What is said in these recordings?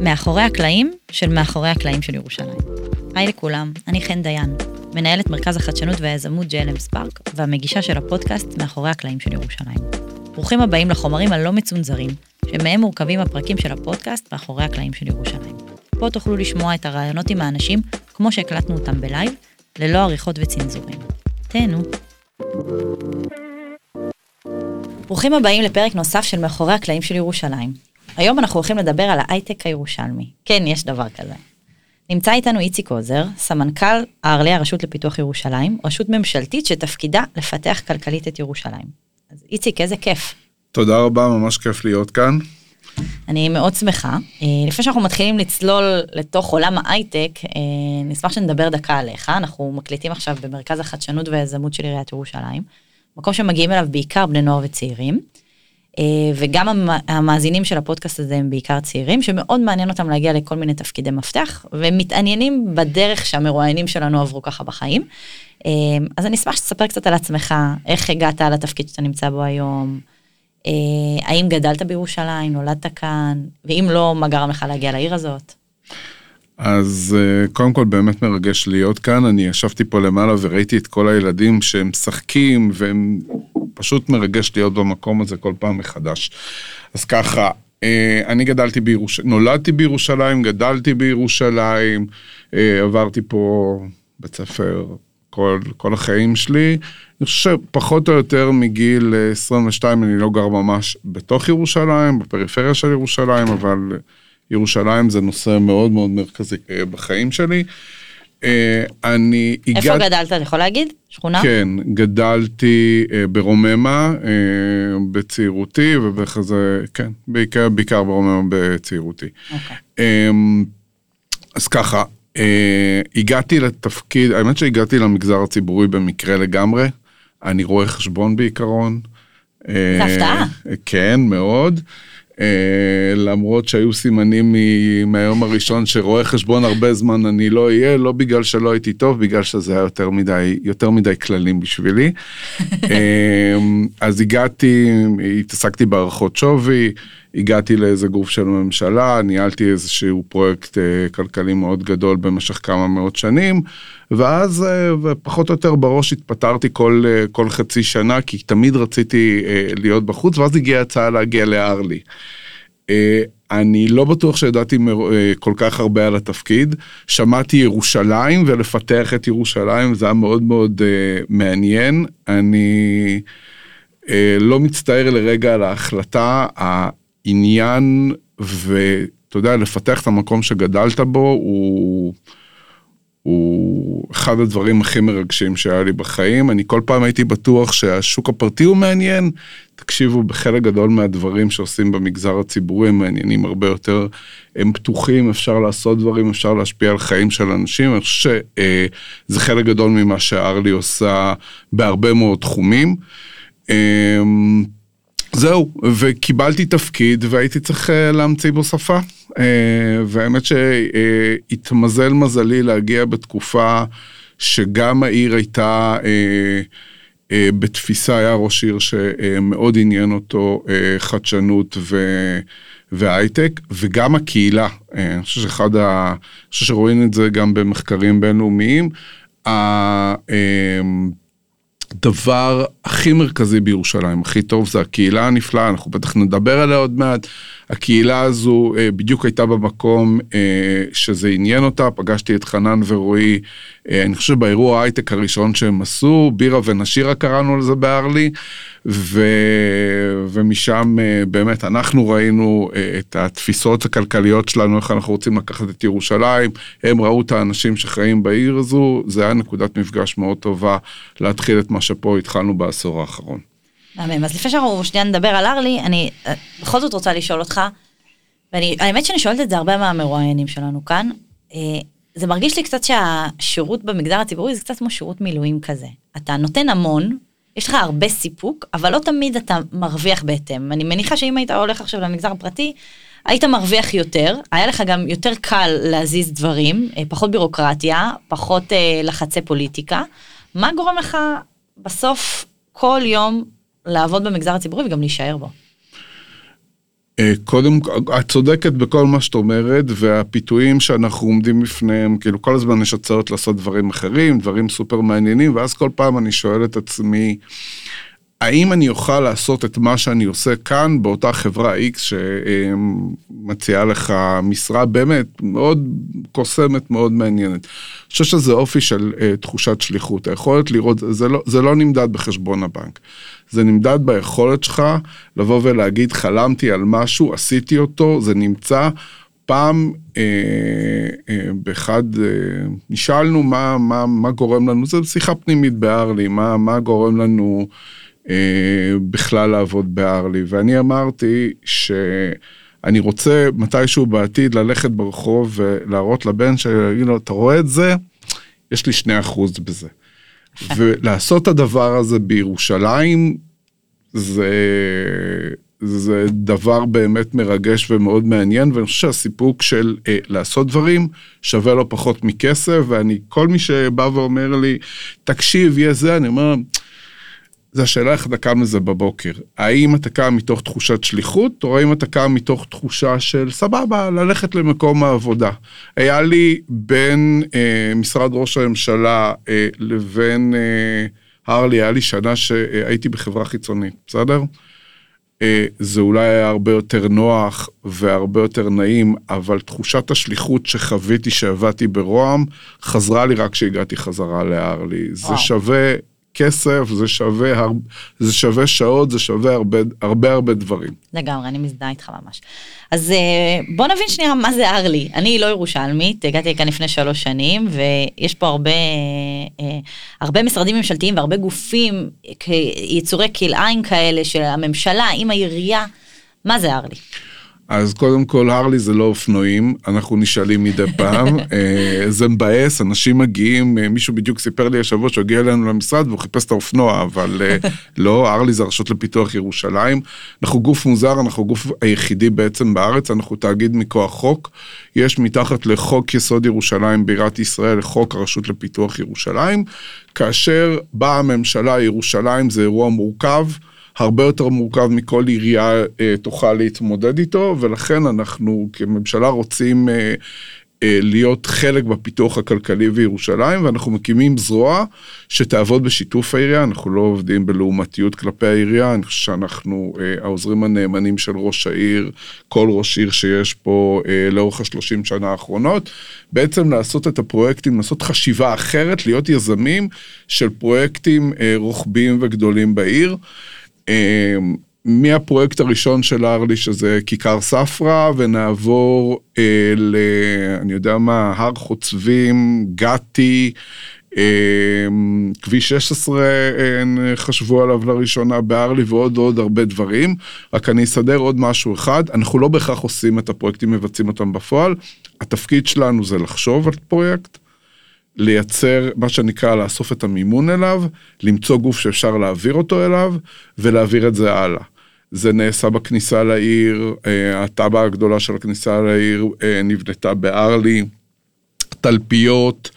מאחורי הקלעים של מאחורי הקלעים של ירושלים. היי לכולם, אני חן דיין, מנהלת מרכז החדשנות והיזמות JLM Spark, והמגישה של הפודקאסט מאחורי הקלעים של ירושלים. ברוכים הבאים לחומרים הלא מצונזרים, שמהם מורכבים הפרקים של הפודקאסט מאחורי הקלעים של ירושלים. פה תוכלו לשמוע את הראיונות עם האנשים כמו שהקלטנו אותם בלייב, ללא עריכות וצנזורים. תהנו. ברוכים הבאים לפרק נוסף של מאחורי הקלעים של ירושלים. היום אנחנו הולכים לדבר על ההייטק הירושלמי. כן, יש דבר כזה. נמצא איתנו איציק עוזר, סמנכ"ל ארלי הרשות לפיתוח ירושלים, רשות ממשלתית שתפקידה לפתח כלכלית את ירושלים. אז איציק, איזה כיף. תודה רבה, ממש כיף להיות כאן. אני מאוד שמחה. אה, לפני שאנחנו מתחילים לצלול לתוך עולם ההייטק, אה, נשמח שנדבר דקה עליך. אנחנו מקליטים עכשיו במרכז החדשנות והיזמות של עיריית ירושלים, מקום שמגיעים אליו בעיקר בני נוער וצעירים. אה, וגם המאזינים של הפודקאסט הזה הם בעיקר צעירים, שמאוד מעניין אותם להגיע לכל מיני תפקידי מפתח, והם מתעניינים בדרך שהמרואיינים שלנו עברו ככה בחיים. אז אני אשמח שתספר קצת על עצמך, איך הגעת לתפקיד שאתה נמצא בו היום, אה, האם גדלת בירושלים, נולדת כאן, ואם לא, מה גרם לך להגיע לעיר הזאת? אז אה, קודם כל באמת מרגש להיות כאן, אני ישבתי פה למעלה וראיתי את כל הילדים שהם משחקים והם פשוט מרגש להיות במקום הזה כל פעם מחדש. אז ככה, אה, אני גדלתי בירושלים, נולדתי בירושלים, גדלתי בירושלים, עברתי פה בית ספר כל, כל החיים שלי. אני חושב שפחות או יותר מגיל 22 אני לא גר ממש בתוך ירושלים, בפריפריה של ירושלים, אבל ירושלים זה נושא מאוד מאוד מרכזי אה, בחיים שלי. אה, אני הגעתי... איפה גדלת, אתה יכול להגיד? שכונה? כן, גדלתי אה, ברוממה בצעירותי, ובכזה, כן, בעיקר, בעיקר ברוממה בצעירותי. אוקיי. אמ, אז ככה, הגעתי לתפקיד, האמת שהגעתי למגזר הציבורי במקרה לגמרי. אני רואה חשבון בעיקרון. זה הפתעה. כן, מאוד. Uh, למרות שהיו סימנים מהיום הראשון שרואה חשבון הרבה זמן אני לא אהיה, לא בגלל שלא הייתי טוב, בגלל שזה היה יותר מדי, יותר מדי כללים בשבילי. uh, אז הגעתי, התעסקתי בהערכות שווי, הגעתי לאיזה גוף של ממשלה, ניהלתי איזשהו פרויקט uh, כלכלי מאוד גדול במשך כמה מאות שנים, ואז uh, פחות או יותר בראש התפטרתי כל, uh, כל חצי שנה, כי תמיד רציתי להיות בחוץ, ואז הגיעה הצעה להגיע לארלי. Uh, אני לא בטוח שידעתי כל כך הרבה על התפקיד. שמעתי ירושלים ולפתח את ירושלים, זה היה מאוד מאוד מעניין. אני לא מצטער לרגע על ההחלטה. העניין ואתה יודע, לפתח את המקום שגדלת בו הוא, הוא אחד הדברים הכי מרגשים שהיה לי בחיים. אני כל פעם הייתי בטוח שהשוק הפרטי הוא מעניין. תקשיבו, בחלק גדול מהדברים שעושים במגזר הציבורי הם מעניינים הרבה יותר. הם פתוחים, אפשר לעשות דברים, אפשר להשפיע על חיים של אנשים. אני חושב שזה חלק גדול ממה שארלי עושה בהרבה מאוד תחומים. זהו, וקיבלתי תפקיד והייתי צריך אה, להמציא בו שפה. אה, והאמת שהתמזל מזלי להגיע בתקופה שגם העיר הייתה אה, בתפיסה, היה ראש עיר שמאוד עניין אותו חדשנות ו... והייטק, וגם הקהילה. אני חושב שאחד ה... אני חושב שרואים את זה גם במחקרים בינלאומיים. הדבר הכי מרכזי בירושלים, הכי טוב, זה הקהילה הנפלאה, אנחנו בטח נדבר עליה עוד מעט. הקהילה הזו אה, בדיוק הייתה במקום אה, שזה עניין אותה, פגשתי את חנן ורועי, אה, אני חושב באירוע ההייטק הראשון שהם עשו, בירה ונשירה קראנו לזה בארלי, ו... ומשם באמת אנחנו ראינו את התפיסות הכלכליות שלנו, איך אנחנו רוצים לקחת את ירושלים, הם ראו את האנשים שחיים בעיר הזו, זה היה נקודת מפגש מאוד טובה להתחיל את מה שפה התחלנו בעשור האחרון. מהמם. אז לפני שאנחנו שנייה נדבר על ארלי, אני אה, בכל זאת רוצה לשאול אותך, והאמת שאני שואלת את זה הרבה מהמרואיינים שלנו כאן, אה, זה מרגיש לי קצת שהשירות במגזר הציבורי זה קצת כמו שירות מילואים כזה. אתה נותן המון, יש לך הרבה סיפוק, אבל לא תמיד אתה מרוויח בהתאם. אני מניחה שאם היית הולך עכשיו למגזר הפרטי, היית מרוויח יותר, היה לך גם יותר קל להזיז דברים, אה, פחות בירוקרטיה, פחות לחצי פוליטיקה. מה גורם לך בסוף כל יום לעבוד במגזר הציבורי וגם להישאר בו. אה, קודם, את צודקת בכל מה שאת אומרת, והפיתויים שאנחנו עומדים בפניהם, כאילו כל הזמן יש הצעות לעשות דברים אחרים, דברים סופר מעניינים, ואז כל פעם אני שואל את עצמי, האם אני אוכל לעשות את מה שאני עושה כאן באותה חברה X שמציעה לך משרה באמת מאוד קוסמת, מאוד מעניינת. אני חושב שזה אופי של uh, תחושת שליחות, היכולת לראות, זה לא, זה לא נמדד בחשבון הבנק, זה נמדד ביכולת שלך לבוא ולהגיד חלמתי על משהו, עשיתי אותו, זה נמצא. פעם אה, אה, באחד אה, נשאלנו מה, מה, מה גורם לנו, זו שיחה פנימית בארלי, מה, מה גורם לנו אה, בכלל לעבוד בארלי, ואני אמרתי שאני רוצה מתישהו בעתיד ללכת ברחוב ולהראות לבן שלי, אתה רואה את זה? יש לי שני אחוז בזה. ולעשות את הדבר הזה בירושלים, זה, זה דבר באמת מרגש ומאוד מעניין, ואני חושב שהסיפוק של אה, לעשות דברים שווה לו פחות מכסף, ואני, כל מי שבא ואומר לי, תקשיב, יהיה זה, אני אומר, זה השאלה איך אתה קם לזה בבוקר. האם אתה קם מתוך תחושת שליחות, או האם אתה קם מתוך תחושה של סבבה, ללכת למקום העבודה. היה לי בין אה, משרד ראש הממשלה אה, לבין אה, הרלי, היה לי שנה שהייתי בחברה חיצונית, בסדר? אה, זה אולי היה הרבה יותר נוח והרבה יותר נעים, אבל תחושת השליחות שחוויתי שעבדתי ברוה"מ, חזרה לי רק כשהגעתי חזרה להרלי. זה שווה כסף, זה שווה, הר... זה שווה שעות, זה שווה הרבה הרבה הרבה דברים. לגמרי, אני מזדהה איתך ממש. אז אה, בוא נבין שנייה מה זה ארלי. אני לא ירושלמית, הגעתי לכאן לפני שלוש שנים, ויש פה הרבה, אה, הרבה משרדים ממשלתיים והרבה גופים, יצורי כלאיים כאלה של הממשלה עם העירייה. מה זה ארלי? אז קודם כל, הרלי זה לא אופנועים, אנחנו נשאלים מדי פעם. אה, זה מבאס, אנשים מגיעים, אה, מישהו בדיוק סיפר לי השבוע שהוא הגיע אלינו למשרד והוא חיפש את האופנוע, אבל אה, לא, הרלי זה הרשות לפיתוח ירושלים. אנחנו גוף מוזר, אנחנו גוף היחידי בעצם בארץ, אנחנו תאגיד מכוח חוק. יש מתחת לחוק יסוד ירושלים בירת ישראל, חוק הרשות לפיתוח ירושלים. כאשר באה הממשלה, ירושלים זה אירוע מורכב. הרבה יותר מורכב מכל עירייה אה, תוכל להתמודד איתו, ולכן אנחנו כממשלה רוצים אה, אה, להיות חלק בפיתוח הכלכלי בירושלים, ואנחנו מקימים זרוע שתעבוד בשיתוף העירייה, אנחנו לא עובדים בלעומתיות כלפי העירייה, אני חושב שאנחנו אה, העוזרים הנאמנים של ראש העיר, כל ראש עיר שיש פה אה, לאורך השלושים שנה האחרונות, בעצם לעשות את הפרויקטים, לעשות חשיבה אחרת, להיות יזמים של פרויקטים אה, רוחביים וגדולים בעיר. אמ, מהפרויקט הראשון של ארלי, שזה כיכר ספרא, ונעבור אה, ל... אני יודע מה, הר חוצבים, גתי, אה, כביש 16 אה, חשבו עליו לראשונה בארלי ועוד ועוד הרבה דברים. רק אני אסדר עוד משהו אחד, אנחנו לא בהכרח עושים את הפרויקטים, מבצעים אותם בפועל. התפקיד שלנו זה לחשוב על פרויקט, לייצר מה שנקרא לאסוף את המימון אליו, למצוא גוף שאפשר להעביר אותו אליו ולהעביר את זה הלאה. זה נעשה בכניסה לעיר, אה, הטבעה הגדולה של הכניסה לעיר אה, נבנתה בארלי, תלפיות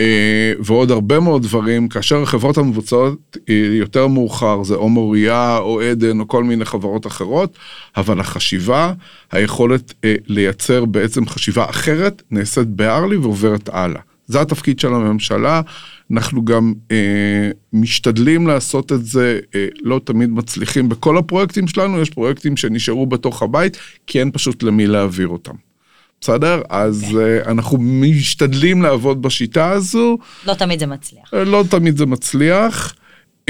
אה, ועוד הרבה מאוד דברים, כאשר החברות המבוצעות יותר מאוחר זה או מוריה או עדן או כל מיני חברות אחרות, אבל החשיבה, היכולת לייצר בעצם חשיבה אחרת נעשית בארלי ועוברת הלאה. זה התפקיד של הממשלה, אנחנו גם אה, משתדלים לעשות את זה, אה, לא תמיד מצליחים בכל הפרויקטים שלנו, יש פרויקטים שנשארו בתוך הבית, כי אין פשוט למי להעביר אותם. בסדר? אז okay. אוקיי. uh, אנחנו משתדלים לעבוד בשיטה הזו. לא תמיד זה מצליח. Uh, לא תמיד זה מצליח.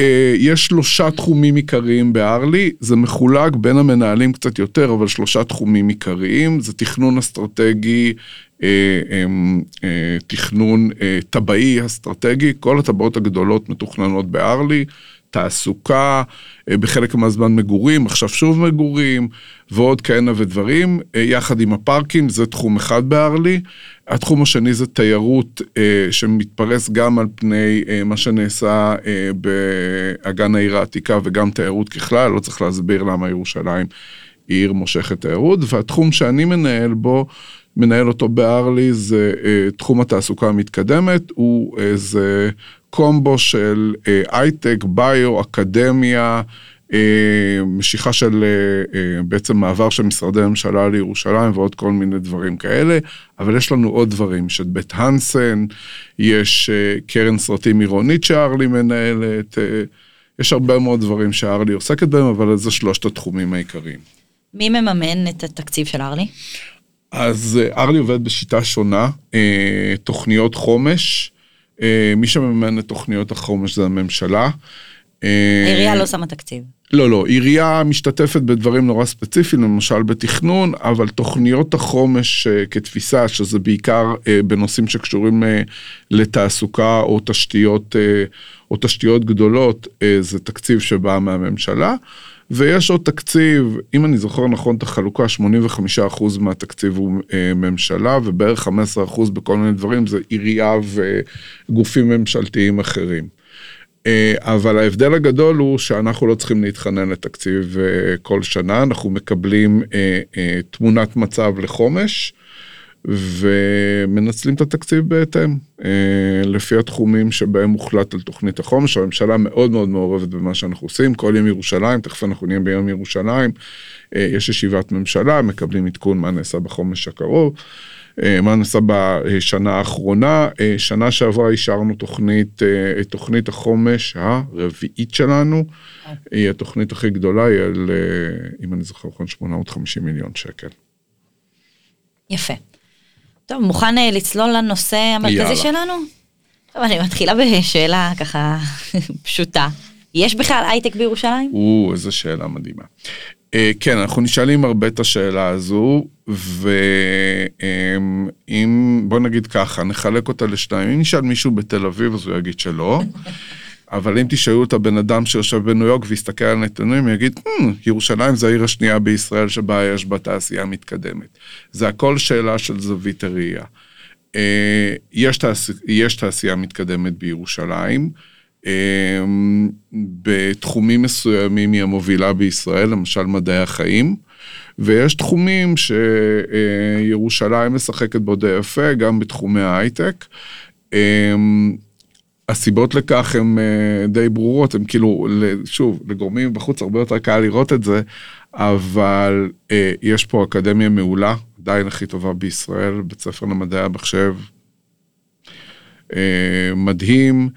Uh, יש שלושה תחומים עיקריים בארלי, זה מחולק בין המנהלים קצת יותר, אבל שלושה תחומים עיקריים, זה תכנון אסטרטגי, אה, אה, תכנון אה, טבעי אסטרטגי, כל הטבעות הגדולות מתוכננות בארלי, תעסוקה, בחלק מהזמן מגורים, עכשיו שוב מגורים, ועוד כהנה ודברים, יחד עם הפארקים, זה תחום אחד בארלי. התחום השני זה תיירות שמתפרס גם על פני מה שנעשה באגן העיר העתיקה וגם תיירות ככלל, לא צריך להסביר למה ירושלים עיר מושכת תיירות, והתחום שאני מנהל בו, מנהל אותו בארלי, זה אה, תחום התעסוקה המתקדמת, הוא איזה קומבו של אה, הייטק, ביו, אקדמיה, משיכה של בעצם מעבר של משרדי ממשלה לירושלים ועוד כל מיני דברים כאלה, אבל יש לנו עוד דברים, יש את בית הנסן, יש קרן סרטים עירונית שארלי מנהלת, יש הרבה מאוד דברים שארלי עוסקת בהם, אבל זה שלושת התחומים העיקריים. מי מממן את התקציב של ארלי? אז ארלי עובד בשיטה שונה, תוכניות חומש, מי שמממן את תוכניות החומש זה הממשלה. העירייה לא שמה תקציב. לא, לא, עירייה משתתפת בדברים נורא ספציפיים, למשל בתכנון, אבל תוכניות החומש כתפיסה, שזה בעיקר בנושאים שקשורים לתעסוקה או תשתיות, או תשתיות גדולות, זה תקציב שבא מהממשלה. ויש עוד תקציב, אם אני זוכר נכון את החלוקה, 85% מהתקציב הוא ממשלה, ובערך 15% בכל מיני דברים זה עירייה וגופים ממשלתיים אחרים. אבל ההבדל הגדול הוא שאנחנו לא צריכים להתחנן לתקציב כל שנה, אנחנו מקבלים תמונת מצב לחומש, ומנצלים את התקציב בהתאם, לפי התחומים שבהם הוחלט על תוכנית החומש. הממשלה מאוד מאוד מעורבת במה שאנחנו עושים, כל יום ירושלים, תכף אנחנו נהיה ביום ירושלים, יש ישיבת ממשלה, מקבלים עדכון מה נעשה בחומש הקרוב. מה נעשה בשנה האחרונה, שנה שעברה אישרנו תוכנית, תוכנית החומש הרביעית שלנו, היא התוכנית הכי גדולה, היא על, אם אני זוכר נכון, 850 מיליון שקל. יפה. טוב, מוכן לצלול לנושא המרכזי יאללה. שלנו? טוב, אני מתחילה בשאלה ככה פשוטה. יש בכלל הייטק בירושלים? או, איזו שאלה מדהימה. כן, אנחנו נשאלים הרבה את השאלה הזו, ואם, בוא נגיד ככה, נחלק אותה לשתיים. אם נשאל מישהו בתל אביב, אז הוא יגיד שלא. אבל אם תשאלו את הבן אדם שיושב בניו יורק ויסתכל על נתונים, יגיד, hmm, ירושלים זה העיר השנייה בישראל שבה יש בה תעשייה מתקדמת. זה הכל שאלה של זווית הראייה. יש, תעש... יש תעשייה מתקדמת בירושלים. בתחומים מסוימים היא המובילה בישראל, למשל מדעי החיים, ויש תחומים שירושלים משחקת בו די יפה, גם בתחומי ההייטק. הסיבות לכך הן די ברורות, הן כאילו, שוב, לגורמים בחוץ הרבה יותר קל לראות את זה, אבל יש פה אקדמיה מעולה, עדיין הכי טובה בישראל, בית ספר למדעי המחשב, מדהים,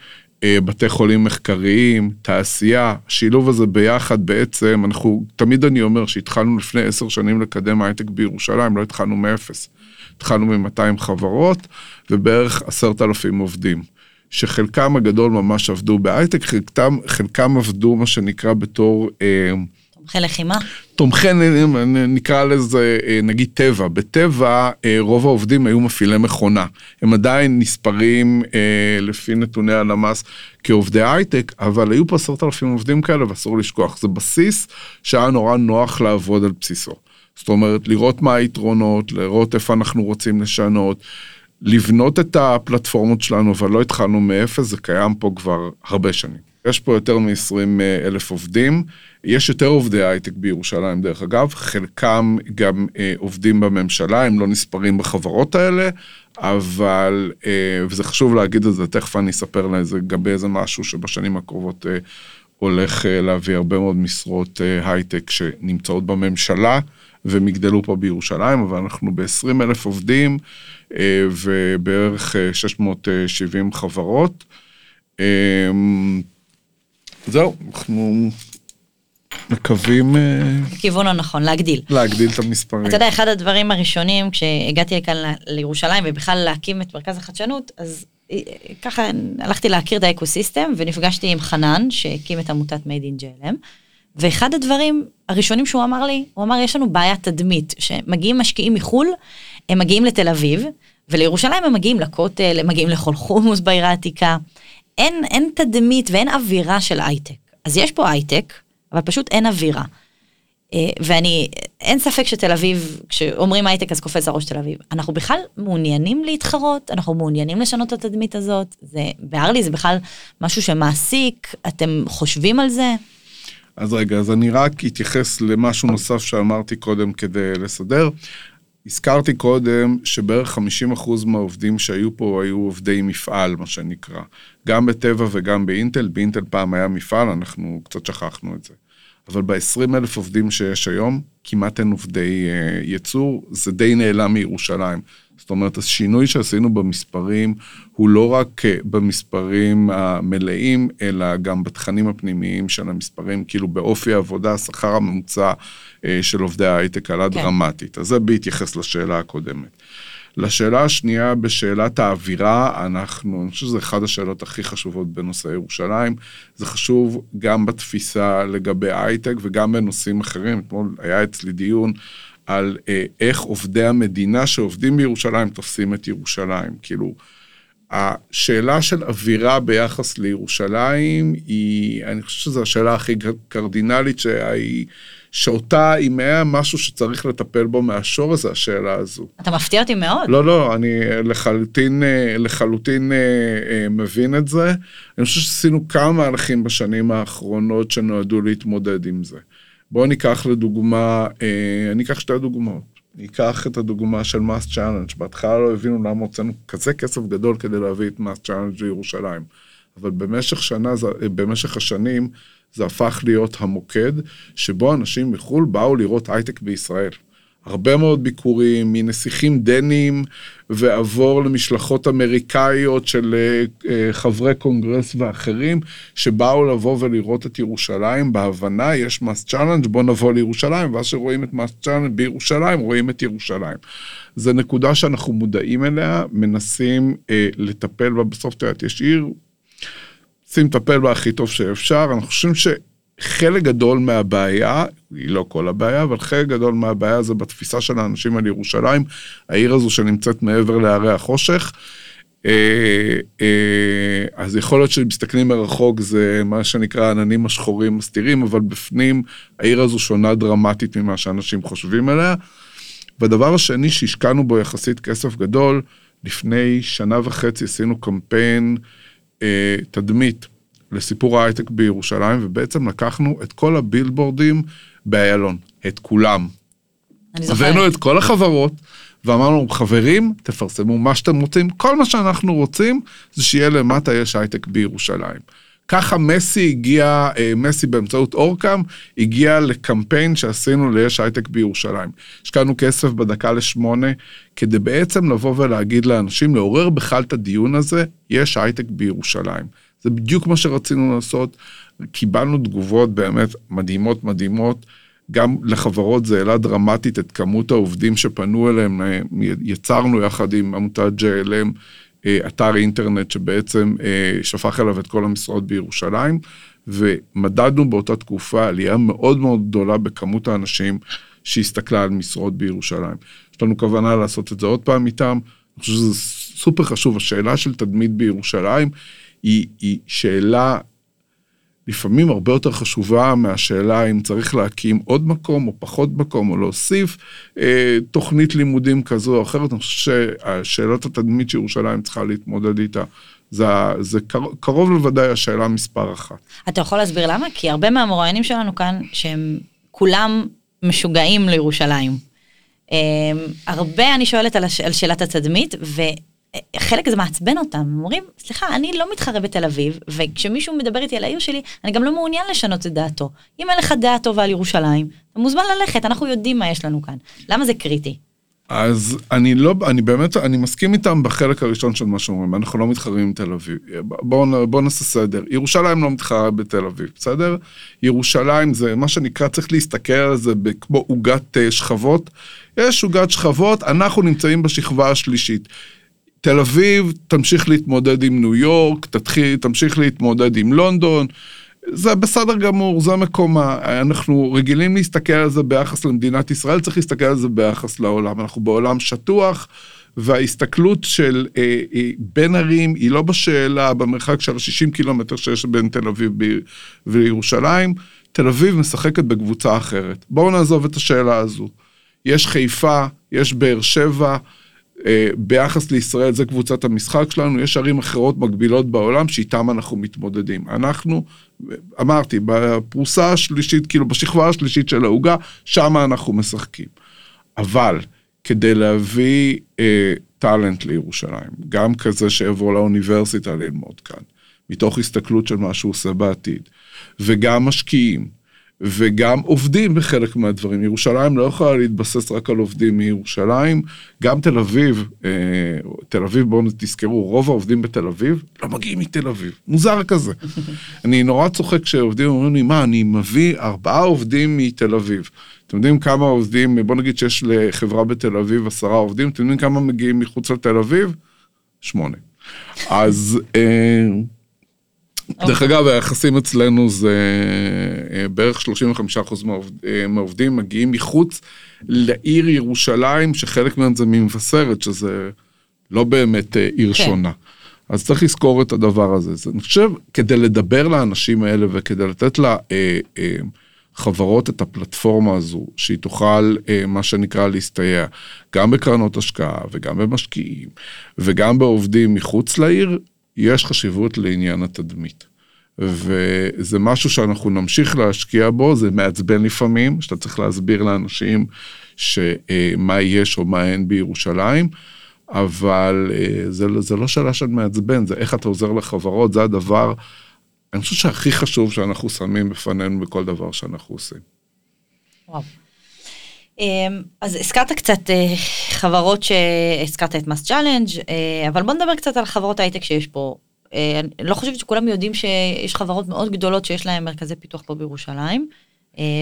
בתי חולים מחקריים, תעשייה, השילוב הזה ביחד בעצם, אנחנו, תמיד אני אומר שהתחלנו לפני עשר שנים לקדם הייטק בירושלים, לא התחלנו מאפס. התחלנו מ-200 חברות ובערך עשרת אלפים עובדים, שחלקם הגדול ממש עבדו בהייטק, חלקם, חלקם עבדו מה שנקרא בתור... תומכי לחימה? תומכי, נקרא לזה, נגיד טבע. בטבע רוב העובדים היו מפעילי מכונה. הם עדיין נספרים לפי נתוני הלמ"ס כעובדי הייטק, אבל היו פה עשרת אלפים עובדים כאלה ואסור לשכוח. זה בסיס שהיה נורא נוח לעבוד על בסיסו. זאת אומרת, לראות מה היתרונות, לראות איפה אנחנו רוצים לשנות, לבנות את הפלטפורמות שלנו, אבל לא התחלנו מאפס, זה קיים פה כבר הרבה שנים. יש פה יותר מ-20 אלף עובדים, יש יותר עובדי הייטק בירושלים דרך אגב, חלקם גם אה, עובדים בממשלה, הם לא נספרים בחברות האלה, אבל, אה, וזה חשוב להגיד את זה, תכף אני אספר לגבי איזה משהו שבשנים הקרובות אה, הולך אה, להביא הרבה מאוד משרות אה, הייטק שנמצאות בממשלה, והם יגדלו פה בירושלים, אבל אנחנו ב-20 אלף עובדים. אה, ובערך 670 אה, חברות. אה, זהו, אנחנו מקווים... כיוון הנכון, להגדיל. להגדיל את המספרים. אתה יודע, אחד הדברים הראשונים כשהגעתי לכאן לירושלים ובכלל להקים את מרכז החדשנות, אז ככה הלכתי להכיר את האקוסיסטם ונפגשתי עם חנן שהקים את עמותת Made in JLM. ואחד הדברים הראשונים שהוא אמר לי, הוא אמר, יש לנו בעיית תדמית, שמגיעים משקיעים מחו"ל, הם מגיעים לתל אביב, ולירושלים הם מגיעים לכותל, הם מגיעים לכל חומוס בעיר העתיקה. אין, אין תדמית ואין אווירה של הייטק. אז יש פה הייטק, אבל פשוט אין אווירה. ואני, אין ספק שתל אביב, כשאומרים הייטק אז קופץ הראש תל אביב. אנחנו בכלל מעוניינים להתחרות, אנחנו מעוניינים לשנות את התדמית הזאת. זה, בארלי זה בכלל משהו שמעסיק, אתם חושבים על זה? אז רגע, אז אני רק אתייחס למשהו נוסף שאמרתי קודם כדי לסדר. הזכרתי קודם שבערך 50% מהעובדים שהיו פה היו עובדי מפעל, מה שנקרא. גם בטבע וגם באינטל, באינטל פעם היה מפעל, אנחנו קצת שכחנו את זה. אבל ב-20 אלף עובדים שיש היום, כמעט אין עובדי אה, ייצור, זה די נעלם מירושלים. זאת אומרת, השינוי שעשינו במספרים הוא לא רק אה, במספרים המלאים, אלא גם בתכנים הפנימיים של המספרים, כאילו באופי העבודה, השכר הממוצע אה, של עובדי ההייטק עלה כן. דרמטית. אז זה בהתייחס לשאלה הקודמת. לשאלה השנייה, בשאלת האווירה, אנחנו, אני חושב שזו אחת השאלות הכי חשובות בנושא ירושלים. זה חשוב גם בתפיסה לגבי הייטק וגם בנושאים אחרים. אתמול היה אצלי דיון על אה, איך עובדי המדינה שעובדים בירושלים תופסים את ירושלים. כאילו, השאלה של אווירה ביחס לירושלים היא, אני חושב שזו השאלה הכי קרדינלית שהיא... שאותה, אם היה משהו שצריך לטפל בו מהשור, זה השאלה הזו. אתה מפתיע אותי מאוד. לא, לא, אני לחלוטין, אה, לחלוטין אה, אה, מבין את זה. אני חושב שעשינו כמה מהלכים בשנים האחרונות שנועדו להתמודד עם זה. בואו ניקח לדוגמה, אני אקח שתי דוגמאות. ניקח את הדוגמה של MassChallenge, בהתחלה לא הבינו למה הוצאנו כזה כסף גדול כדי להביא את MassChallenge לירושלים. אבל במשך שנה, במשך השנים, זה הפך להיות המוקד שבו אנשים מחו"ל באו לראות הייטק בישראל. הרבה מאוד ביקורים מנסיכים דנים ועבור למשלחות אמריקאיות של אה, חברי קונגרס ואחרים שבאו לבוא ולראות את ירושלים בהבנה יש MassChallenge בוא נבוא לירושלים ואז שרואים את MassChallenge בירושלים רואים את ירושלים. זו נקודה שאנחנו מודעים אליה מנסים אה, לטפל בה בסוף יודעת יש עיר רוצים לטפל בה הכי טוב שאפשר. אנחנו חושבים שחלק גדול מהבעיה, היא לא כל הבעיה, אבל חלק גדול מהבעיה זה בתפיסה של האנשים על ירושלים, העיר הזו שנמצאת מעבר להרי החושך. אה, אה, אז יכול להיות שמסתכלים מרחוק זה מה שנקרא עננים השחורים מסתירים, אבל בפנים העיר הזו שונה דרמטית ממה שאנשים חושבים עליה. והדבר השני שהשקענו בו יחסית כסף גדול, לפני שנה וחצי עשינו קמפיין אה, תדמית לסיפור ההייטק בירושלים, ובעצם לקחנו את כל הבילבורדים באיילון, את כולם. אני זוכרת. הבאנו את כל החברות, ואמרנו, חברים, תפרסמו מה שאתם רוצים, כל מה שאנחנו רוצים זה שיהיה למטה יש הייטק בירושלים. ככה מסי הגיע, אה, מסי באמצעות אורקאם, הגיע לקמפיין שעשינו ליש הייטק בירושלים. השקענו כסף בדקה לשמונה, כדי בעצם לבוא ולהגיד לאנשים, לעורר בכלל את הדיון הזה, יש הייטק בירושלים. זה בדיוק מה שרצינו לעשות. קיבלנו תגובות באמת מדהימות מדהימות. גם לחברות זה העלה דרמטית את כמות העובדים שפנו אליהם, יצרנו יחד עם עמותת JLM אה, אתר אינטרנט שבעצם אה, שפך אליו את כל המשרות בירושלים, ומדדנו באותה תקופה עלייה מאוד מאוד גדולה בכמות האנשים שהסתכלה על משרות בירושלים. יש לנו כוונה לעשות את זה עוד פעם איתם, אני חושב שזה סופר חשוב, השאלה של תדמית בירושלים היא, היא שאלה לפעמים הרבה יותר חשובה מהשאלה אם צריך להקים עוד מקום או פחות מקום או להוסיף אה, תוכנית לימודים כזו או אחרת. אני חושב שהשאלת התדמית שירושלים צריכה להתמודד איתה. זה, זה קרוב, קרוב לוודאי השאלה מספר אחת. אתה יכול להסביר למה? כי הרבה מהמרואיינים שלנו כאן, שהם כולם משוגעים לירושלים. אה, הרבה אני שואלת על, הש, על שאלת התדמית, ו... חלק זה מעצבן אותם, הם אומרים, סליחה, אני לא מתחרה בתל אביב, וכשמישהו מדבר איתי על העיר שלי, אני גם לא מעוניין לשנות את דעתו. אם אין לך דעה טובה על ירושלים, אתה מוזמן ללכת, אנחנו יודעים מה יש לנו כאן. למה זה קריטי? אז אני לא, אני באמת, אני מסכים איתם בחלק הראשון של מה שאומרים, אנחנו לא מתחרים עם תל אביב. בואו בוא נעשה סדר. ירושלים לא מתחרה בתל אביב, בסדר? ירושלים זה מה שנקרא, צריך להסתכל על זה כמו עוגת אה, שכבות. יש עוגת שכבות, אנחנו נמצאים בשכבה השלישית. תל אביב תמשיך להתמודד עם ניו יורק, תתחיל, תמשיך להתמודד עם לונדון, זה בסדר גמור, זה מקומה. אנחנו רגילים להסתכל על זה ביחס למדינת ישראל, צריך להסתכל על זה ביחס לעולם. אנחנו בעולם שטוח, וההסתכלות של אה, אה, בין ערים היא לא בשאלה, במרחק של 60 קילומטר שיש בין תל אביב וירושלים. תל אביב משחקת בקבוצה אחרת. בואו נעזוב את השאלה הזו. יש חיפה, יש באר שבע, ביחס לישראל, זה קבוצת המשחק שלנו, יש ערים אחרות מקבילות בעולם שאיתן אנחנו מתמודדים. אנחנו, אמרתי, בפרוסה השלישית, כאילו בשכבה השלישית של העוגה, שם אנחנו משחקים. אבל כדי להביא אה, טאלנט לירושלים, גם כזה שיבוא לאוניברסיטה ללמוד כאן, מתוך הסתכלות של מה שהוא עושה בעתיד, וגם משקיעים, וגם עובדים בחלק מהדברים. ירושלים לא יכולה להתבסס רק על עובדים מירושלים, גם תל אביב, אה, תל אביב, בואו תזכרו, רוב העובדים בתל אביב לא מגיעים מתל אביב, מוזר כזה. אני נורא צוחק כשעובדים אומרים לי, מה, אני מביא ארבעה עובדים מתל אביב. אתם יודעים כמה עובדים, בוא נגיד שיש לחברה בתל אביב עשרה עובדים, אתם יודעים כמה מגיעים מחוץ לתל אביב? שמונה. אז... אה, דרך אגב, היחסים אצלנו זה אה, בערך 35% אה, מהעובדים מגיעים מחוץ לעיר ירושלים, שחלק מהם זה ממבשרת, שזה לא באמת אה, עיר כן. שונה. אז צריך לזכור את הדבר הזה. אז אני חושב, כדי לדבר לאנשים האלה וכדי לתת לחברות את הפלטפורמה הזו, שהיא תוכל, מה שנקרא, להסתייע, גם בקרנות השקעה וגם במשקיעים וגם בעובדים מחוץ לעיר, יש חשיבות לעניין התדמית. וזה משהו שאנחנו נמשיך להשקיע בו, זה מעצבן לפעמים, שאתה צריך להסביר לאנשים שמה יש או מה אין בירושלים, אבל אה, זה, זה לא שאלה של מעצבן, זה איך אתה עוזר לחברות, זה הדבר, אני חושב שהכי חשוב שאנחנו שמים בפנינו בכל דבר שאנחנו עושים. וואו. אמ, אז הזכרת קצת אה, חברות שהזכרת את MassChallenge, אה, אבל בוא נדבר קצת על חברות הייטק שיש פה. אה, אני לא חושבת שכולם יודעים שיש חברות מאוד גדולות שיש להן מרכזי פיתוח פה בירושלים,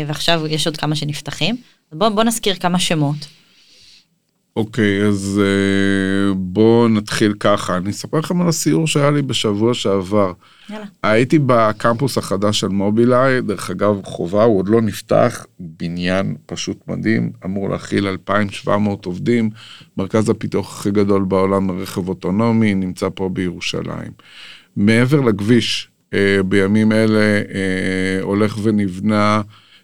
ועכשיו יש עוד כמה שנפתחים. בוא, בוא נזכיר כמה שמות. אוקיי, okay, אז אה, בואו נתחיל ככה. אני אספר לכם על הסיור שהיה לי בשבוע שעבר. יאללה. הייתי בקמפוס החדש של מובילאיי, דרך אגב, חובה, הוא עוד לא נפתח, בניין פשוט מדהים, אמור להכיל 2,700 עובדים, מרכז הפיתוח הכי גדול בעולם לרכב אוטונומי, נמצא פה בירושלים. מעבר לכביש, uh, בימים אלה uh, הולך ונבנה,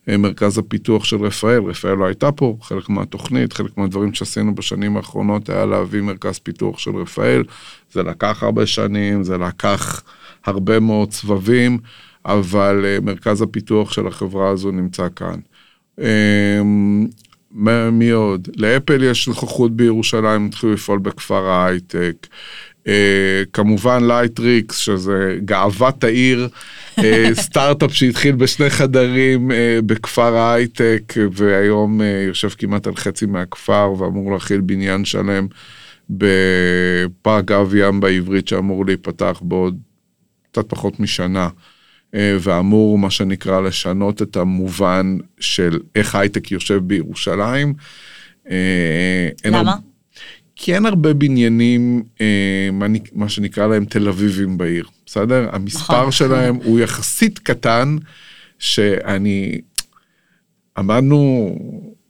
מרכז הפיתוח של רפאל, רפאל לא הייתה פה, חלק מהתוכנית, חלק מהדברים שעשינו בשנים האחרונות היה להביא מרכז פיתוח של רפאל, זה לקח הרבה שנים, זה לקח הרבה מאוד סבבים, אבל אה, מרכז הפיתוח של החברה הזו נמצא כאן. אמ, מי עוד? לאפל יש נוכחות בירושלים, התחילו לפעול בכפר ההייטק. אה, כמובן Lightricks, שזה גאוות העיר, אה, סטארט-אפ שהתחיל בשני חדרים אה, בכפר ההייטק, והיום אה, יושב כמעט על חצי מהכפר ואמור להכיל בניין שלם בפארק אב ים בעברית שאמור להיפתח בעוד קצת פחות משנה. uh, ואמור מה שנקרא לשנות את המובן של איך הייטק יושב בירושלים. Uh, למה? כי אין הרבה בניינים, אה, מה, מה שנקרא להם תל אביבים בעיר, בסדר? המספר נכון. שלהם הוא יחסית קטן, שאני... עמדנו,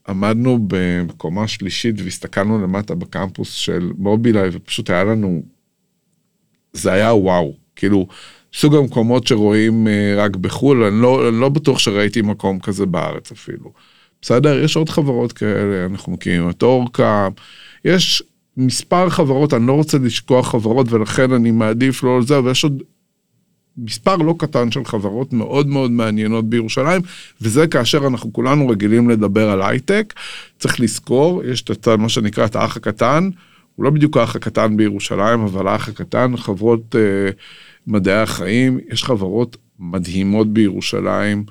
עמדנו בקומה שלישית והסתכלנו למטה בקמפוס של מובילאיי, ופשוט היה לנו... זה היה וואו, כאילו, סוג המקומות שרואים אה, רק בחו"ל, אני לא, אני לא בטוח שראיתי מקום כזה בארץ אפילו. בסדר? יש עוד חברות כאלה, אנחנו מכירים את אורקה, יש מספר חברות, אני לא רוצה לשכוח חברות ולכן אני מעדיף לא לזה, ויש עוד מספר לא קטן של חברות מאוד מאוד מעניינות בירושלים, וזה כאשר אנחנו כולנו רגילים לדבר על הייטק. צריך לזכור, יש את מה שנקרא את האח הקטן, הוא לא בדיוק האח הקטן בירושלים, אבל האח הקטן, חברות אה, מדעי החיים, יש חברות מדהימות בירושלים.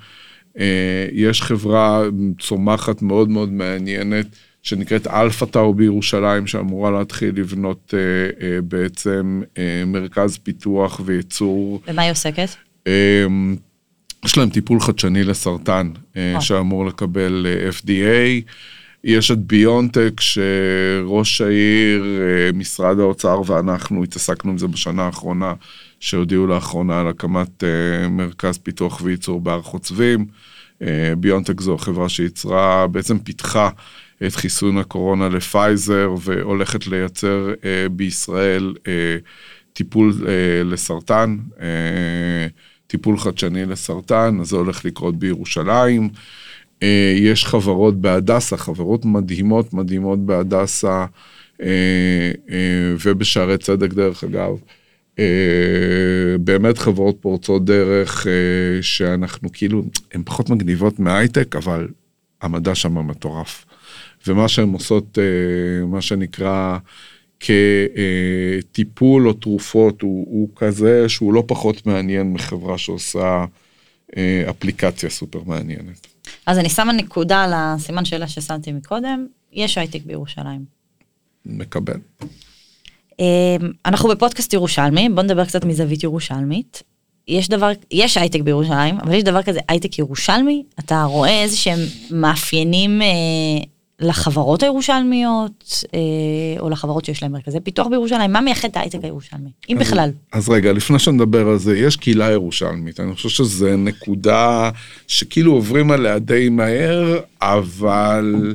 אה, יש חברה צומחת מאוד מאוד מעניינת. שנקראת Alpha Tau בירושלים, שאמורה להתחיל לבנות אה, אה, בעצם אה, מרכז פיתוח וייצור. במה היא עוסקת? אה, יש להם טיפול חדשני לסרטן, אה, אה. שאמור לקבל אה, FDA. יש את ביונטק, שראש העיר, אה, משרד האוצר ואנחנו התעסקנו עם זה בשנה האחרונה, שהודיעו לאחרונה על הקמת אה, מרכז פיתוח וייצור בהר חוצבים. ביונטק זו החברה שייצרה, בעצם פיתחה את חיסון הקורונה לפייזר והולכת לייצר אה, בישראל אה, טיפול אה, לסרטן, אה, טיפול חדשני לסרטן, אז זה הולך לקרות בירושלים. אה, יש חברות בהדסה, חברות מדהימות מדהימות בהדסה אה, אה, ובשערי צדק דרך אגב. Uh, באמת חברות פורצות דרך uh, שאנחנו כאילו, הן פחות מגניבות מהייטק, אבל המדע שם מטורף. ומה שהן עושות, אה, מה שנקרא, כטיפול או תרופות, הוא, הוא כזה שהוא לא פחות מעניין מחברה שעושה אה, אפליקציה סופר מעניינת. אז אני שמה נקודה על הסימן שאלה ששמתי מקודם, יש הייטק בירושלים. מקבל. אמ, אנחנו בפודקאסט ירושלמי, בוא נדבר קצת מזווית ירושלמית. יש דבר, יש הייטק בירושלים, אבל יש דבר כזה הייטק ירושלמי, אתה רואה איזה שהם מאפיינים אה, לחברות הירושלמיות, אה, או לחברות שיש להם מרכזי פיתוח בירושלים, מה מייחד את ההייטק הירושלמי, אם אז, בכלל? אז רגע, לפני שנדבר על זה, יש קהילה ירושלמית, אני חושב שזו נקודה שכאילו עוברים עליה די מהר, אבל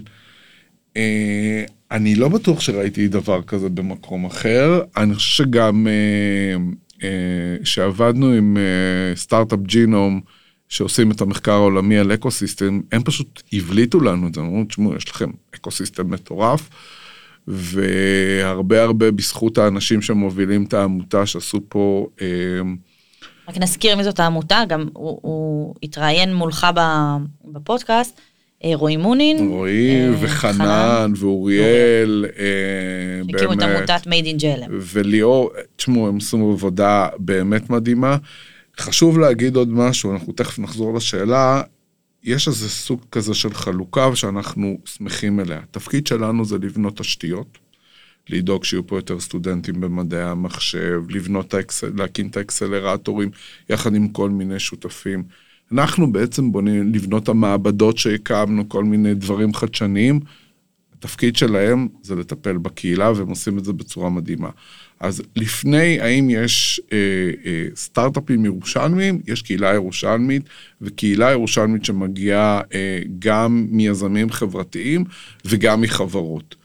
אה, אני לא בטוח שראיתי דבר כזה במקום אחר, אני חושב שגם אה, אה, שעבדנו עם אה, Startup Genome, שעושים את המחקר העולמי על ecosystem, הם פשוט הבליטו לנו את זה, אמרו, תשמעו, יש לכם ecosystem מטורף, והרבה הרבה בזכות האנשים שמובילים את העמותה שעשו פה... אה, רק נזכיר מי זאת העמותה, גם הוא, הוא התראיין מולך בפודקאסט, אה, רועי מונין. רועי אה, וחנן ואוריאל, אה, הקימו את עמותת Made in JLM. וליאור, תשמעו, הם עשו עבודה באמת מדהימה. חשוב להגיד עוד משהו, אנחנו תכף נחזור לשאלה, יש איזה סוג כזה של חלוקה שאנחנו שמחים אליה. התפקיד שלנו זה לבנות תשתיות, לדאוג שיהיו פה יותר סטודנטים במדעי המחשב, לבנות, האקסל, להקים את האקסלרטורים יחד עם כל מיני שותפים. אנחנו בעצם בונים לבנות המעבדות שהקמנו, כל מיני דברים חדשניים. התפקיד שלהם זה לטפל בקהילה, והם עושים את זה בצורה מדהימה. אז לפני, האם יש אה, אה, סטארט-אפים ירושלמיים? יש קהילה ירושלמית, וקהילה ירושלמית שמגיעה אה, גם מיזמים חברתיים וגם מחברות.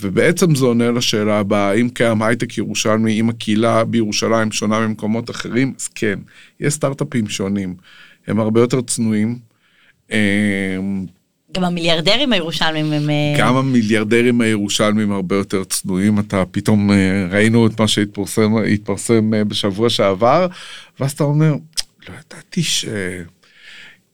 ובעצם זה עונה לשאלה הבאה, האם קיים הייטק ירושלמי, אם הקהילה בירושלים שונה ממקומות אחרים? אז כן, יש סטארט-אפים שונים. הם הרבה יותר צנועים. גם המיליארדרים הירושלמים הם... אה, גם המיליארדרים הירושלמים הרבה יותר צנועים, אתה פתאום אה, ראינו את מה שהתפרסם אה, בשבוע שעבר, ואז אתה אומר, לא ידעתי ש...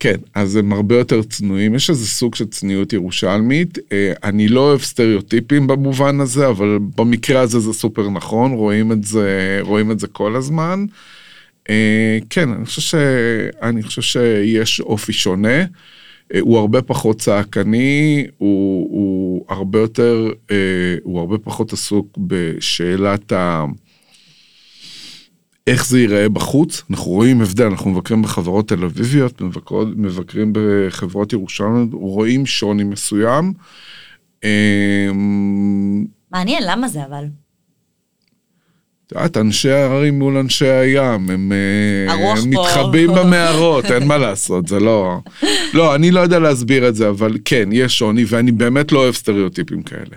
כן, אז הם הרבה יותר צנועים, יש איזה סוג של צניעות ירושלמית. אני לא אוהב סטריאוטיפים במובן הזה, אבל במקרה הזה זה סופר נכון, רואים את זה, רואים את זה כל הזמן. כן, אני חושב, ש... אני חושב שיש אופי שונה. אה, הוא הרבה פחות צעקני, הוא, הוא הרבה יותר, אה, הוא הרבה פחות עסוק בשאלת ה... איך זה ייראה בחוץ, אנחנו רואים הבדל, אנחנו מבקרים בחברות תל אביביות, מבקרים, מבקרים בחברות ירושלים, רואים שוני מסוים. אה, מעניין, למה זה אבל? את יודעת, אנשי ההרים מול אנשי הים, הם, אה, הם מתחבאים במערות, אין מה לעשות, זה לא... לא, אני לא יודע להסביר את זה, אבל כן, יש שוני, ואני באמת לא אוהב סטריאוטיפים כאלה.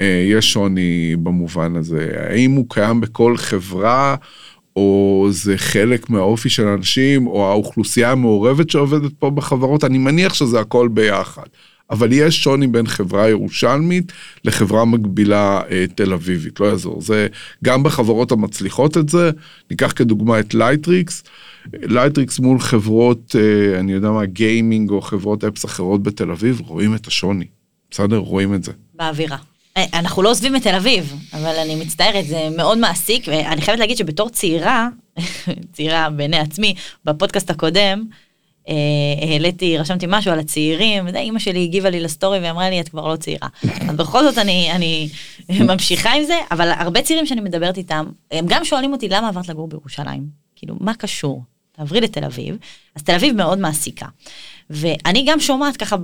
אה, יש שוני במובן הזה. האם הוא קיים בכל חברה, או זה חלק מהאופי של אנשים, או האוכלוסייה המעורבת שעובדת פה בחברות, אני מניח שזה הכל ביחד. אבל יש שוני בין חברה ירושלמית לחברה מקבילה אה, תל אביבית, לא יעזור. זה גם בחברות המצליחות את זה, ניקח כדוגמה את לייטריקס, לייטריקס מול חברות, אה, אני יודע מה, גיימינג או חברות apps אחרות בתל אביב, רואים את השוני, בסדר? רואים את זה. באווירה. אה, אנחנו לא עוזבים את תל אביב, אבל אני מצטערת, זה מאוד מעסיק, ואני חייבת להגיד שבתור צעירה, צעירה בעיני עצמי, בפודקאסט הקודם, העליתי, רשמתי משהו על הצעירים, אימא שלי הגיבה לי לסטורי ואמרה לי, את כבר לא צעירה. אז בכל זאת אני, אני ממשיכה עם זה, אבל הרבה צעירים שאני מדברת איתם, הם גם שואלים אותי, למה עברת לגור בירושלים? כאילו, מה קשור? תעברי לתל אביב, אז תל אביב מאוד מעסיקה. ואני גם שומעת ככה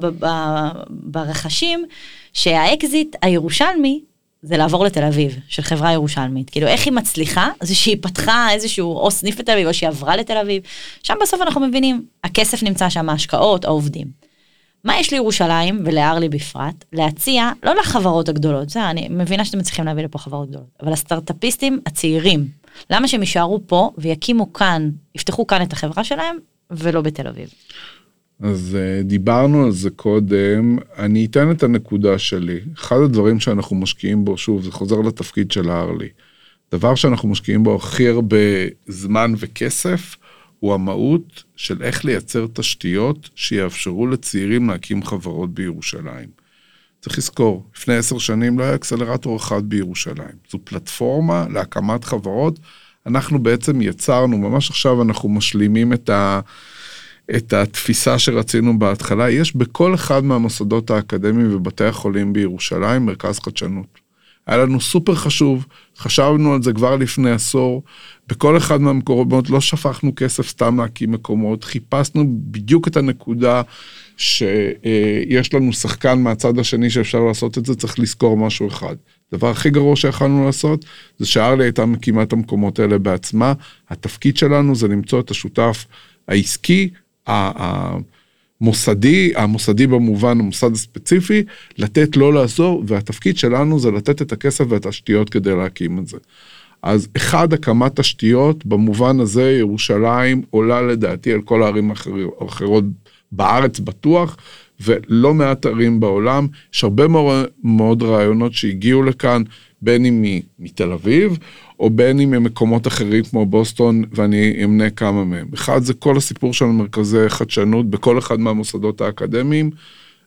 ברחשים, שהאקזיט הירושלמי זה לעבור לתל אביב, של חברה ירושלמית. כאילו, איך היא מצליחה? זה שהיא פתחה איזשהו או סניף בתל אביב, או שהיא עברה לתל אביב. שם בסוף אנחנו מבינים, הכסף נמצא שם, ההשקעות, העובדים. מה יש לירושלים, ולהרל"י בפרט, להציע, לא לחברות הגדולות, בסדר, אני מבינה שאתם צריכים להביא לפה חברות גדולות, אבל הסטארט-אפיסטים הצעירים, למה שהם יישארו פה ויקימו כאן, יפתחו כאן את החברה שלהם, ולא בתל אביב? אז uh, דיברנו על זה קודם, אני אתן את הנקודה שלי. אחד הדברים שאנחנו משקיעים בו, שוב, זה חוזר לתפקיד של הארלי. דבר שאנחנו משקיעים בו הכי הרבה זמן וכסף, הוא המהות של איך לייצר תשתיות שיאפשרו לצעירים להקים חברות בירושלים. צריך לזכור, לפני עשר שנים לא היה אקסלרטור אחד בירושלים. זו פלטפורמה להקמת חברות. אנחנו בעצם יצרנו, ממש עכשיו אנחנו משלימים את ה... את התפיסה שרצינו בהתחלה, יש בכל אחד מהמוסדות האקדמיים ובתי החולים בירושלים מרכז חדשנות. היה לנו סופר חשוב, חשבנו על זה כבר לפני עשור, בכל אחד מהמקומות לא שפכנו כסף סתם להקים מקומות, חיפשנו בדיוק את הנקודה שיש לנו שחקן מהצד השני שאפשר לעשות את זה, צריך לזכור משהו אחד. הדבר הכי גרוע שיכולנו לעשות, זה שארלי הייתה מקימה את המקומות האלה בעצמה. התפקיד שלנו זה למצוא את השותף העסקי, המוסדי, המוסדי במובן המוסד הספציפי, לתת לו לעזור, והתפקיד שלנו זה לתת את הכסף והתשתיות כדי להקים את זה. אז אחד, הקמת תשתיות, במובן הזה ירושלים עולה לדעתי על כל הערים האחרות בארץ בטוח, ולא מעט ערים בעולם. יש הרבה מאוד רעיונות שהגיעו לכאן, בין אם מתל אביב, או בין אם ממקומות אחרים כמו בוסטון, ואני אמנה כמה מהם. אחד זה כל הסיפור של מרכזי חדשנות בכל אחד מהמוסדות האקדמיים.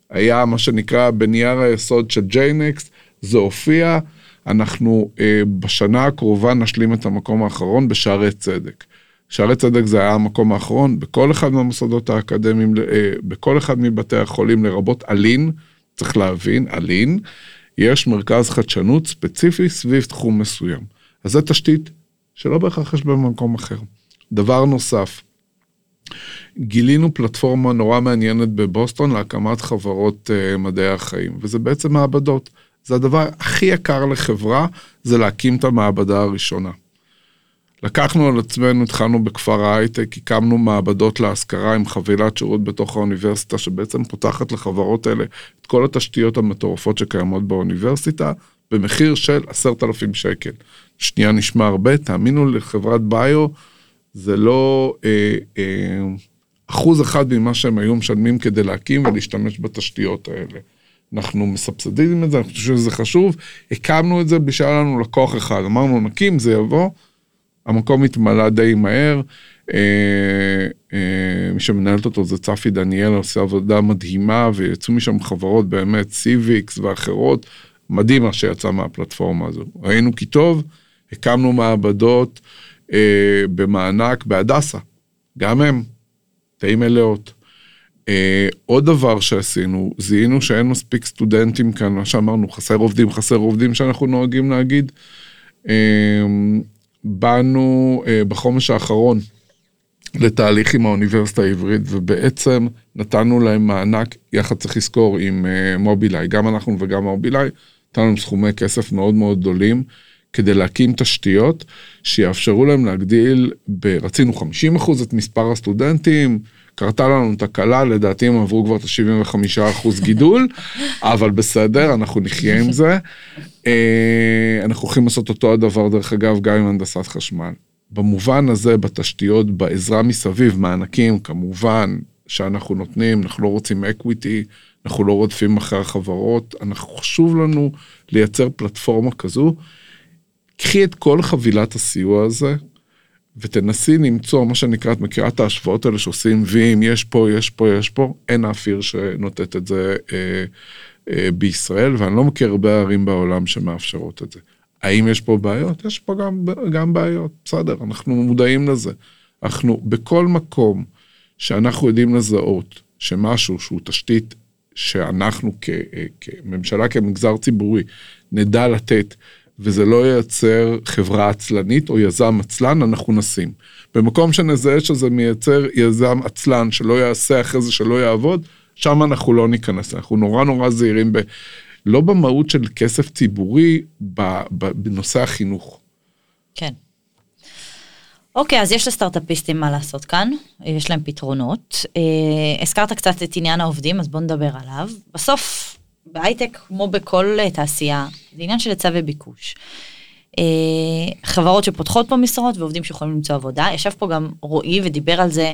היה מה שנקרא בנייר היסוד של ג'יינקס, זה הופיע. אנחנו אה, בשנה הקרובה נשלים את המקום האחרון בשערי צדק. שערי צדק זה היה המקום האחרון, בכל אחד מהמוסדות האקדמיים, אה, בכל אחד מבתי החולים, לרבות אלין, צריך להבין, אלין, יש מרכז חדשנות ספציפי סביב תחום מסוים. אז זו תשתית שלא בהכרח יש במקום אחר. דבר נוסף, גילינו פלטפורמה נורא מעניינת בבוסטון להקמת חברות uh, מדעי החיים, וזה בעצם מעבדות. זה הדבר הכי יקר לחברה, זה להקים את המעבדה הראשונה. לקחנו על עצמנו, התחלנו בכפר ההייטק, הקמנו מעבדות להשכרה עם חבילת שירות בתוך האוניברסיטה, שבעצם פותחת לחברות האלה את כל התשתיות המטורפות שקיימות באוניברסיטה, במחיר של עשרת אלפים שקל. שנייה נשמע הרבה, תאמינו לחברת ביו, זה לא אה, אה, אחוז אחד ממה שהם היו משלמים כדי להקים ולהשתמש בתשתיות האלה. אנחנו מסבסדים את זה, אנחנו חושבים שזה חשוב, הקמנו את זה בשביל לנו לקוח אחד, אמרנו נקים, זה יבוא, המקום התמלא די מהר, אה, אה, מי שמנהלת אותו זה צפי דניאל, עושה עבודה מדהימה, ויצאו משם חברות באמת, סיביקס ואחרות, מדהים מה שיצא מהפלטפורמה הזו. ראינו כי טוב, הקמנו מעבדות אה, במענק בהדסה, גם הם, די מלאות. אה, עוד דבר שעשינו, זיהינו שאין מספיק סטודנטים כאן, מה שאמרנו, חסר עובדים, חסר עובדים שאנחנו נוהגים להגיד. אה, באנו אה, בחומש האחרון לתהליך עם האוניברסיטה העברית, ובעצם נתנו להם מענק, יחד צריך לזכור, עם אה, מובילאיי, גם אנחנו וגם מובילאיי, נתנו להם סכומי כסף מאוד מאוד גדולים. כדי להקים תשתיות שיאפשרו להם להגדיל, ב... רצינו 50 אחוז את מספר הסטודנטים, קרתה לנו תקלה, לדעתי הם עברו כבר את ה-75 אחוז גידול, אבל בסדר, אנחנו נחיה עם זה. אה, אנחנו הולכים לעשות אותו הדבר, דרך אגב, גם עם הנדסת חשמל. במובן הזה, בתשתיות, בעזרה מסביב, מענקים, כמובן, שאנחנו נותנים, אנחנו לא רוצים אקוויטי, אנחנו לא רודפים אחרי החברות, אנחנו חשוב לנו לייצר פלטפורמה כזו. קחי את כל חבילת הסיוע הזה, ותנסי למצוא מה שנקרא, את מכירה את ההשוואות האלה שעושים וים, יש פה, יש פה, יש פה, אין אף עיר שנותנת את זה אה, אה, בישראל, ואני לא מכיר הרבה ערים בעולם שמאפשרות את זה. האם יש פה בעיות? יש פה גם, גם בעיות, בסדר, אנחנו מודעים לזה. אנחנו, בכל מקום שאנחנו יודעים לזהות שמשהו שהוא תשתית שאנחנו כ, כממשלה, כמגזר ציבורי, נדע לתת, וזה לא ייצר חברה עצלנית או יזם עצלן, אנחנו נשים. במקום שנזהה שזה מייצר יזם עצלן שלא יעשה אחרי זה שלא יעבוד, שם אנחנו לא ניכנס, אנחנו נורא נורא זהירים ב... לא במהות של כסף ציבורי, בנושא החינוך. כן. אוקיי, אז יש לסטארט-אפיסטים מה לעשות כאן, יש להם פתרונות. אה, הזכרת קצת את עניין העובדים, אז בואו נדבר עליו. בסוף, בהייטק, כמו בכל תעשייה, זה עניין של היצע וביקוש. אה, חברות שפותחות פה משרות ועובדים שיכולים למצוא עבודה. ישב פה גם רועי ודיבר על זה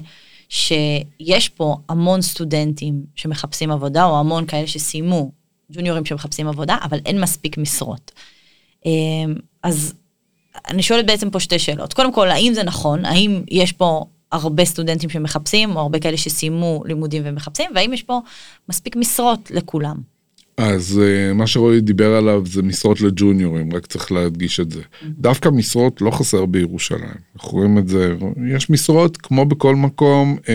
שיש פה המון סטודנטים שמחפשים עבודה, או המון כאלה שסיימו, ג'וניורים שמחפשים עבודה, אבל אין מספיק משרות. אה, אז אני שואלת בעצם פה שתי שאלות. קודם כל, האם זה נכון? האם יש פה הרבה סטודנטים שמחפשים, או הרבה כאלה שסיימו לימודים ומחפשים, והאם יש פה מספיק משרות לכולם? אז uh, מה שרועי דיבר עליו זה משרות לג'וניורים, רק צריך להדגיש את זה. דווקא משרות לא חסר בירושלים, אנחנו רואים את זה, יש משרות כמו בכל מקום, uh,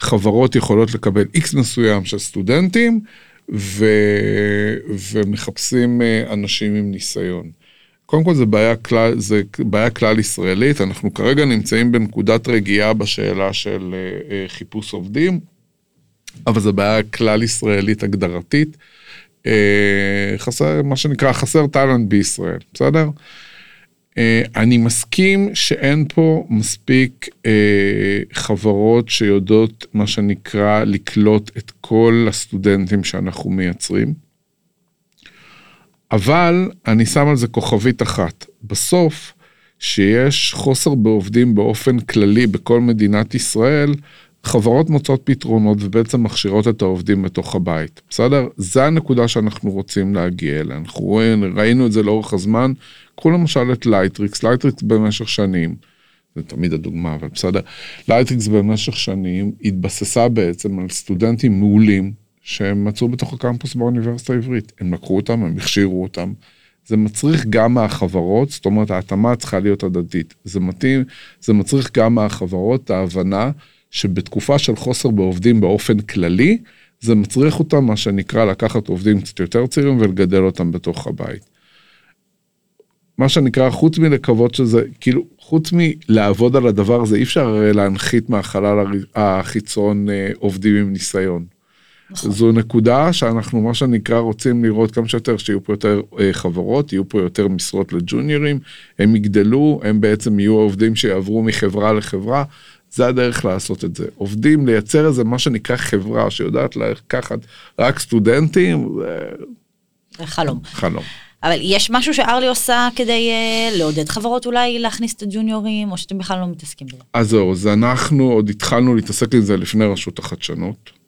חברות יכולות לקבל איקס מסוים של סטודנטים, ו... ומחפשים uh, אנשים עם ניסיון. קודם כל זה בעיה כלל, זה בעיה כלל ישראלית, אנחנו כרגע נמצאים בנקודת רגיעה בשאלה של uh, חיפוש עובדים. אבל זו בעיה כלל ישראלית הגדרתית. אה, חסר, מה שנקרא, חסר טאלנט בישראל, בסדר? אה, אני מסכים שאין פה מספיק אה, חברות שיודעות, מה שנקרא, לקלוט את כל הסטודנטים שאנחנו מייצרים. אבל אני שם על זה כוכבית אחת. בסוף, שיש חוסר בעובדים באופן כללי בכל מדינת ישראל, חברות מוצאות פתרונות ובעצם מכשירות את העובדים בתוך הבית, בסדר? זה הנקודה שאנחנו רוצים להגיע אליה. אנחנו רואים, ראינו את זה לאורך הזמן. קחו למשל את לייטריקס, לייטריקס במשך שנים, זה תמיד הדוגמה, אבל בסדר. לייטריקס במשך שנים התבססה בעצם על סטודנטים מעולים שהם מצאו בתוך הקמפוס באוניברסיטה העברית. הם לקחו אותם, הם הכשירו אותם. זה מצריך גם מהחברות, זאת אומרת ההתאמה צריכה להיות הדדית. זה מתאים, זה מצריך גם מהחברות ההבנה שבתקופה של חוסר בעובדים באופן כללי, זה מצריך אותם, מה שנקרא, לקחת עובדים קצת יותר צעירים ולגדל אותם בתוך הבית. מה שנקרא, חוץ מלקוות שזה, כאילו, חוץ מלעבוד על הדבר הזה, אי אפשר להנחית מהחלל החיצון אה, עובדים עם ניסיון. נכון. זו נקודה שאנחנו, מה שנקרא, רוצים לראות כמה שיותר, שיהיו פה יותר אה, חברות, יהיו פה יותר משרות לג'וניורים, הם יגדלו, הם בעצם יהיו העובדים שיעברו מחברה לחברה, זה הדרך לעשות את זה. עובדים, לייצר איזה מה שנקרא חברה שיודעת לקחת רק סטודנטים. זה חלום. חלום. אבל יש משהו שארלי עושה כדי uh, לעודד חברות אולי להכניס את הג'וניורים, או שאתם בכלל לא מתעסקים בזה? אז זהו, אז אנחנו עוד התחלנו להתעסק עם זה לפני רשות החדשנות.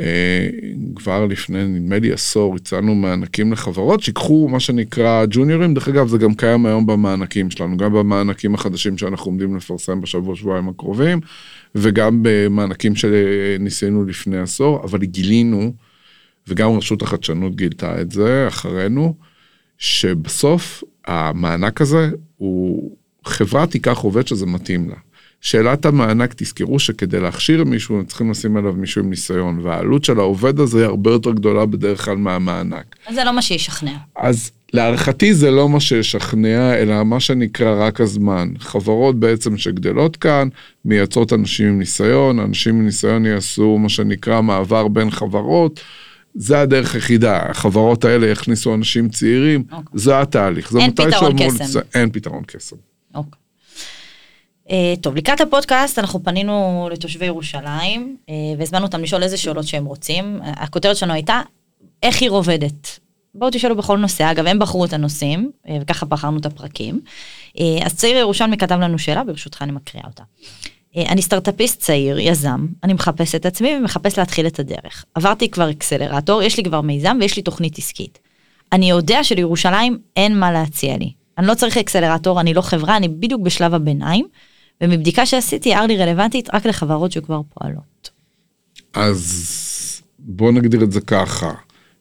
אה, כבר לפני נדמה לי עשור הצענו מענקים לחברות שיקחו מה שנקרא ג'וניורים דרך אגב זה גם קיים היום במענקים שלנו גם במענקים החדשים שאנחנו עומדים לפרסם בשבוע שבועיים הקרובים וגם במענקים שניסינו לפני עשור אבל גילינו וגם רשות החדשנות גילתה את זה אחרינו שבסוף המענק הזה הוא חברה תיקח עובד שזה מתאים לה. שאלת המענק, תזכרו שכדי להכשיר מישהו, הם צריכים לשים עליו מישהו עם ניסיון, והעלות של העובד הזה היא הרבה יותר גדולה בדרך כלל מהמענק. אז זה לא מה שישכנע. אז להערכתי זה לא מה שישכנע, אלא מה שנקרא רק הזמן. חברות בעצם שגדלות כאן, מייצרות אנשים עם ניסיון, אנשים עם ניסיון יעשו מה שנקרא מעבר בין חברות. זה הדרך היחידה, החברות האלה יכניסו אנשים צעירים, okay. אוקיי. זה התהליך. אין פתרון קסם. אין פתרון קסם. אוקיי. אה, טוב, לקראת הפודקאסט אנחנו פנינו לתושבי ירושלים אה, והזמנו אותם לשאול איזה שאלות שהם רוצים. הכותרת שלנו הייתה, איך עיר עובדת? בואו תשאלו בכל נושא, אגב הם בחרו את הנושאים אה, וככה בחרנו את הפרקים. אז צעיר ירושלמי כתב לנו שאלה, ברשותך אני מקריאה אותה. אני סטארטאפיסט צעיר, יזם, אני מחפש את עצמי ומחפש להתחיל את הדרך. עברתי כבר אקסלרטור, יש לי כבר מיזם ויש לי תוכנית עסקית. אני יודע שלירושלים אין מה להציע לי. אני לא צריך אקסלרטור, אני לא חברה, אני בדיוק בשלב הביניים. ומבדיקה שעשיתי, ארלי רלוונטית רק לחברות שכבר פועלות. אז בוא נגדיר את זה ככה.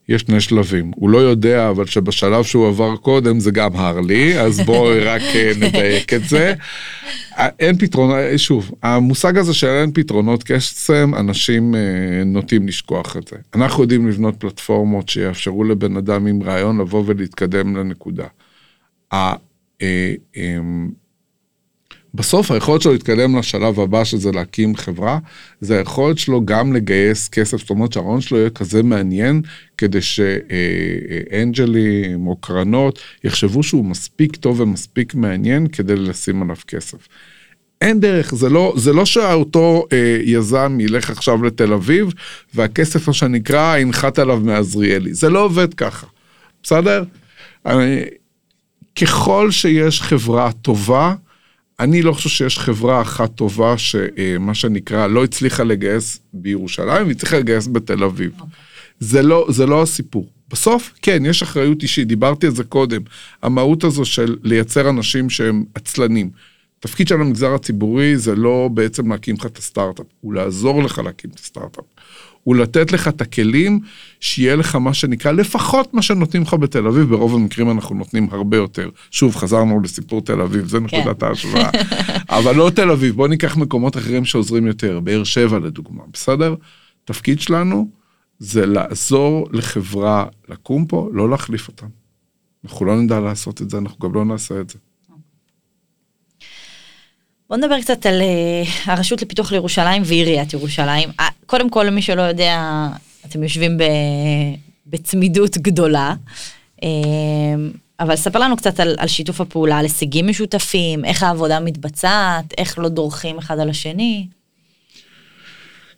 יש שני שלבים. הוא לא יודע, אבל שבשלב שהוא עבר קודם זה גם הרלי, אז בואי רק אה, נדייק את זה. אה, אין פתרונות, אה, שוב, המושג הזה של אין פתרונות קסם, אנשים נוטים לשכוח את זה. אנחנו יודעים לבנות פלטפורמות שיאפשרו לבן אדם עם רעיון לבוא ולהתקדם לנקודה. בסוף היכולת שלו להתקדם לשלב הבא שזה להקים חברה, זה היכולת שלו גם לגייס כסף, זאת אומרת שהרעיון שלו יהיה כזה מעניין, כדי שאנג'לים או קרנות יחשבו שהוא מספיק טוב ומספיק מעניין כדי לשים עליו כסף. אין דרך, זה לא, זה לא שאותו אה, יזם ילך עכשיו לתל אביב והכסף, מה שנקרא, ינחת עליו מעזריאלי. זה לא עובד ככה, בסדר? אני, ככל שיש חברה טובה, אני לא חושב שיש חברה אחת טובה שמה שנקרא לא הצליחה לגייס בירושלים והצליחה לגייס בתל אביב. Okay. זה לא, זה לא הסיפור. בסוף, כן, יש אחריות אישית, דיברתי על זה קודם. המהות הזו של לייצר אנשים שהם עצלנים. תפקיד של המגזר הציבורי זה לא בעצם להקים לך את הסטארט-אפ, הוא לעזור לך להקים את הסטארט-אפ. הוא לתת לך את הכלים, שיהיה לך מה שנקרא, לפחות מה שנותנים לך בתל אביב, ברוב המקרים אנחנו נותנים הרבה יותר. שוב, חזרנו לסיפור תל אביב, זה כן. נקודת ההשוואה. אבל לא תל אביב, בוא ניקח מקומות אחרים שעוזרים יותר, באר שבע לדוגמה, בסדר? תפקיד שלנו זה לעזור לחברה לקום פה, לא להחליף אותם. אנחנו לא נדע לעשות את זה, אנחנו גם לא נעשה את זה. בוא נדבר קצת על אה, הרשות לפיתוח לירושלים ועיריית ירושלים. אה, קודם כל, למי שלא יודע, אתם יושבים ב... בצמידות גדולה. אה, אבל ספר לנו קצת על, על שיתוף הפעולה, על הישגים משותפים, איך העבודה מתבצעת, איך לא דורכים אחד על השני.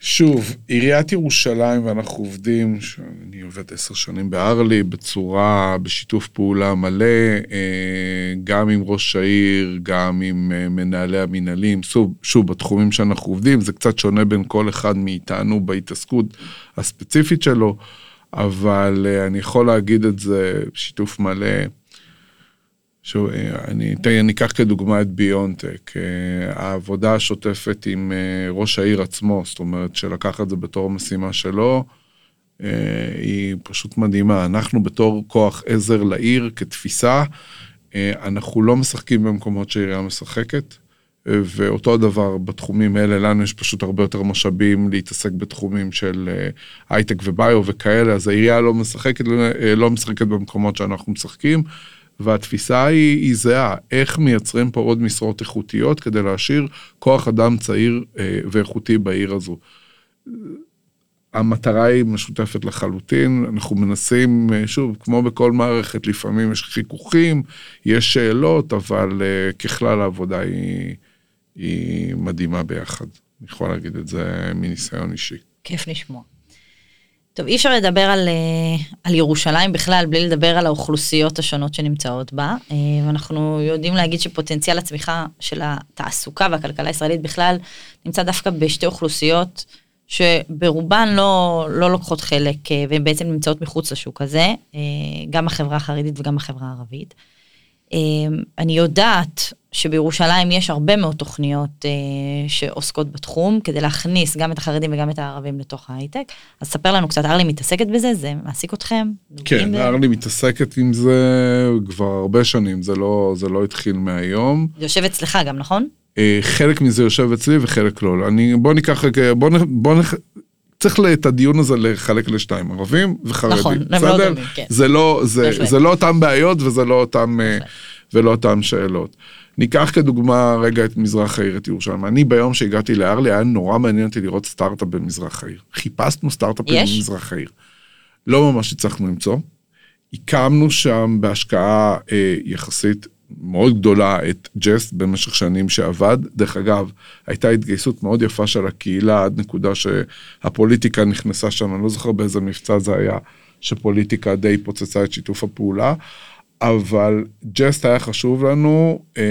שוב, עיריית ירושלים ואנחנו עובדים, אני עובד עשר שנים בארלי, בצורה, בשיתוף פעולה מלא, אה, גם עם ראש העיר, גם עם אה, מנהלי המנהלים, שוב, שוב, בתחומים שאנחנו עובדים, זה קצת שונה בין כל אחד מאיתנו בהתעסקות הספציפית שלו, אבל אה, אני יכול להגיד את זה בשיתוף מלא. שוב, אני, תראי, אני אקח כדוגמה את ביונטק, העבודה השוטפת עם ראש העיר עצמו, זאת אומרת שלקח את זה בתור משימה שלו, היא פשוט מדהימה. אנחנו בתור כוח עזר לעיר כתפיסה, אנחנו לא משחקים במקומות שהעירייה משחקת, ואותו הדבר בתחומים האלה, לנו יש פשוט הרבה יותר משאבים להתעסק בתחומים של הייטק וביו וכאלה, אז העירייה לא משחקת, לא משחקת במקומות שאנחנו משחקים. והתפיסה היא, היא זהה, איך מייצרים פה עוד משרות איכותיות כדי להשאיר כוח אדם צעיר אה, ואיכותי בעיר הזו. המטרה היא משותפת לחלוטין, אנחנו מנסים, אה, שוב, כמו בכל מערכת, לפעמים יש חיכוכים, יש שאלות, אבל אה, ככלל העבודה היא, היא מדהימה ביחד. אני יכול להגיד את זה מניסיון אישי. כיף לשמוע. טוב, אי אפשר לדבר על, על ירושלים בכלל בלי לדבר על האוכלוסיות השונות שנמצאות בה. ואנחנו יודעים להגיד שפוטנציאל הצמיחה של התעסוקה והכלכלה הישראלית בכלל נמצא דווקא בשתי אוכלוסיות שברובן לא, לא לוקחות חלק והן בעצם נמצאות מחוץ לשוק הזה, גם החברה החרדית וגם החברה הערבית. אני יודעת שבירושלים יש הרבה מאוד תוכניות אה, שעוסקות בתחום, כדי להכניס גם את החרדים וגם את הערבים לתוך ההייטק. אז ספר לנו קצת, ארלי מתעסקת בזה? זה מעסיק אתכם? כן, ארלי מתעסקת עם זה כבר הרבה שנים, זה לא, זה לא התחיל מהיום. זה יושב אצלך גם, נכון? אה, חלק מזה יושב אצלי וחלק לא. אני, בוא ניקח, בוא, בוא נח... צריך את הדיון הזה לחלק לשתיים, ערבים וחרדים. נכון, הם לא דומים, כן. זה לא, זה, זה לא אותם בעיות וזה לא אותם, ולא אותם שאלות. ניקח כדוגמה רגע את מזרח העיר, את ירושלים. אני ביום שהגעתי לארלי, היה נורא מעניין אותי לראות סטארט-אפ במזרח העיר. חיפשנו סטארט-אפים במזרח העיר. לא ממש הצלחנו למצוא. הקמנו שם בהשקעה אה, יחסית מאוד גדולה את ג'סט במשך שנים שעבד. דרך אגב, הייתה התגייסות מאוד יפה של הקהילה עד נקודה שהפוליטיקה נכנסה שם, אני לא זוכר באיזה מבצע זה היה, שפוליטיקה די פוצצה את שיתוף הפעולה. אבל ג'סט היה חשוב לנו, אה,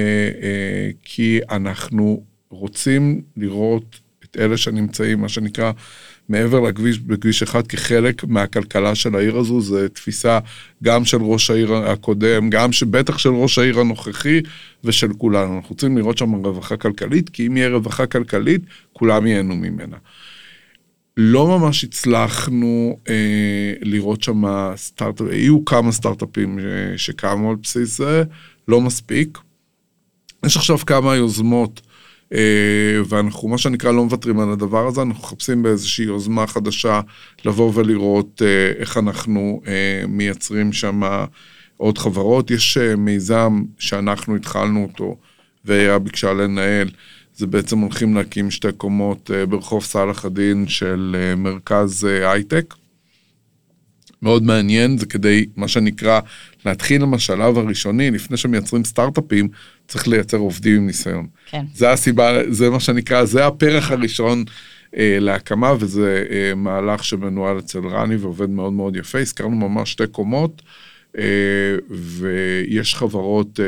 אה, כי אנחנו רוצים לראות את אלה שנמצאים, מה שנקרא, מעבר לכביש, בכביש אחד, כחלק מהכלכלה של העיר הזו, זו תפיסה גם של ראש העיר הקודם, גם שבטח של ראש העיר הנוכחי ושל כולנו. אנחנו רוצים לראות שם רווחה כלכלית, כי אם יהיה רווחה כלכלית, כולם ייהנו ממנה. לא ממש הצלחנו אה, לראות שם סטארט-אפ, היו כמה סטארט-אפים אה, שקמו על בסיס זה, לא מספיק. יש עכשיו כמה יוזמות, ואנחנו, מה שנקרא, לא מוותרים על הדבר הזה, אנחנו מחפשים באיזושהי יוזמה חדשה לבוא ולראות אה, איך אנחנו אה, מייצרים שם עוד חברות. יש אה, מיזם שאנחנו התחלנו אותו, והיה ביקשה לנהל, זה בעצם הולכים להקים שתי קומות ברחוב סלאח א-דין של מרכז הייטק. מאוד מעניין, זה כדי, מה שנקרא, להתחיל עם השלב הראשוני, לפני שמייצרים סטארט-אפים, צריך לייצר עובדים עם ניסיון. כן. זה הסיבה, זה מה שנקרא, זה הפרח הראשון אה, להקמה, וזה אה, מהלך שמנוהל אצל רני ועובד מאוד מאוד יפה. השכרנו ממש שתי קומות, אה, ויש חברות, אה,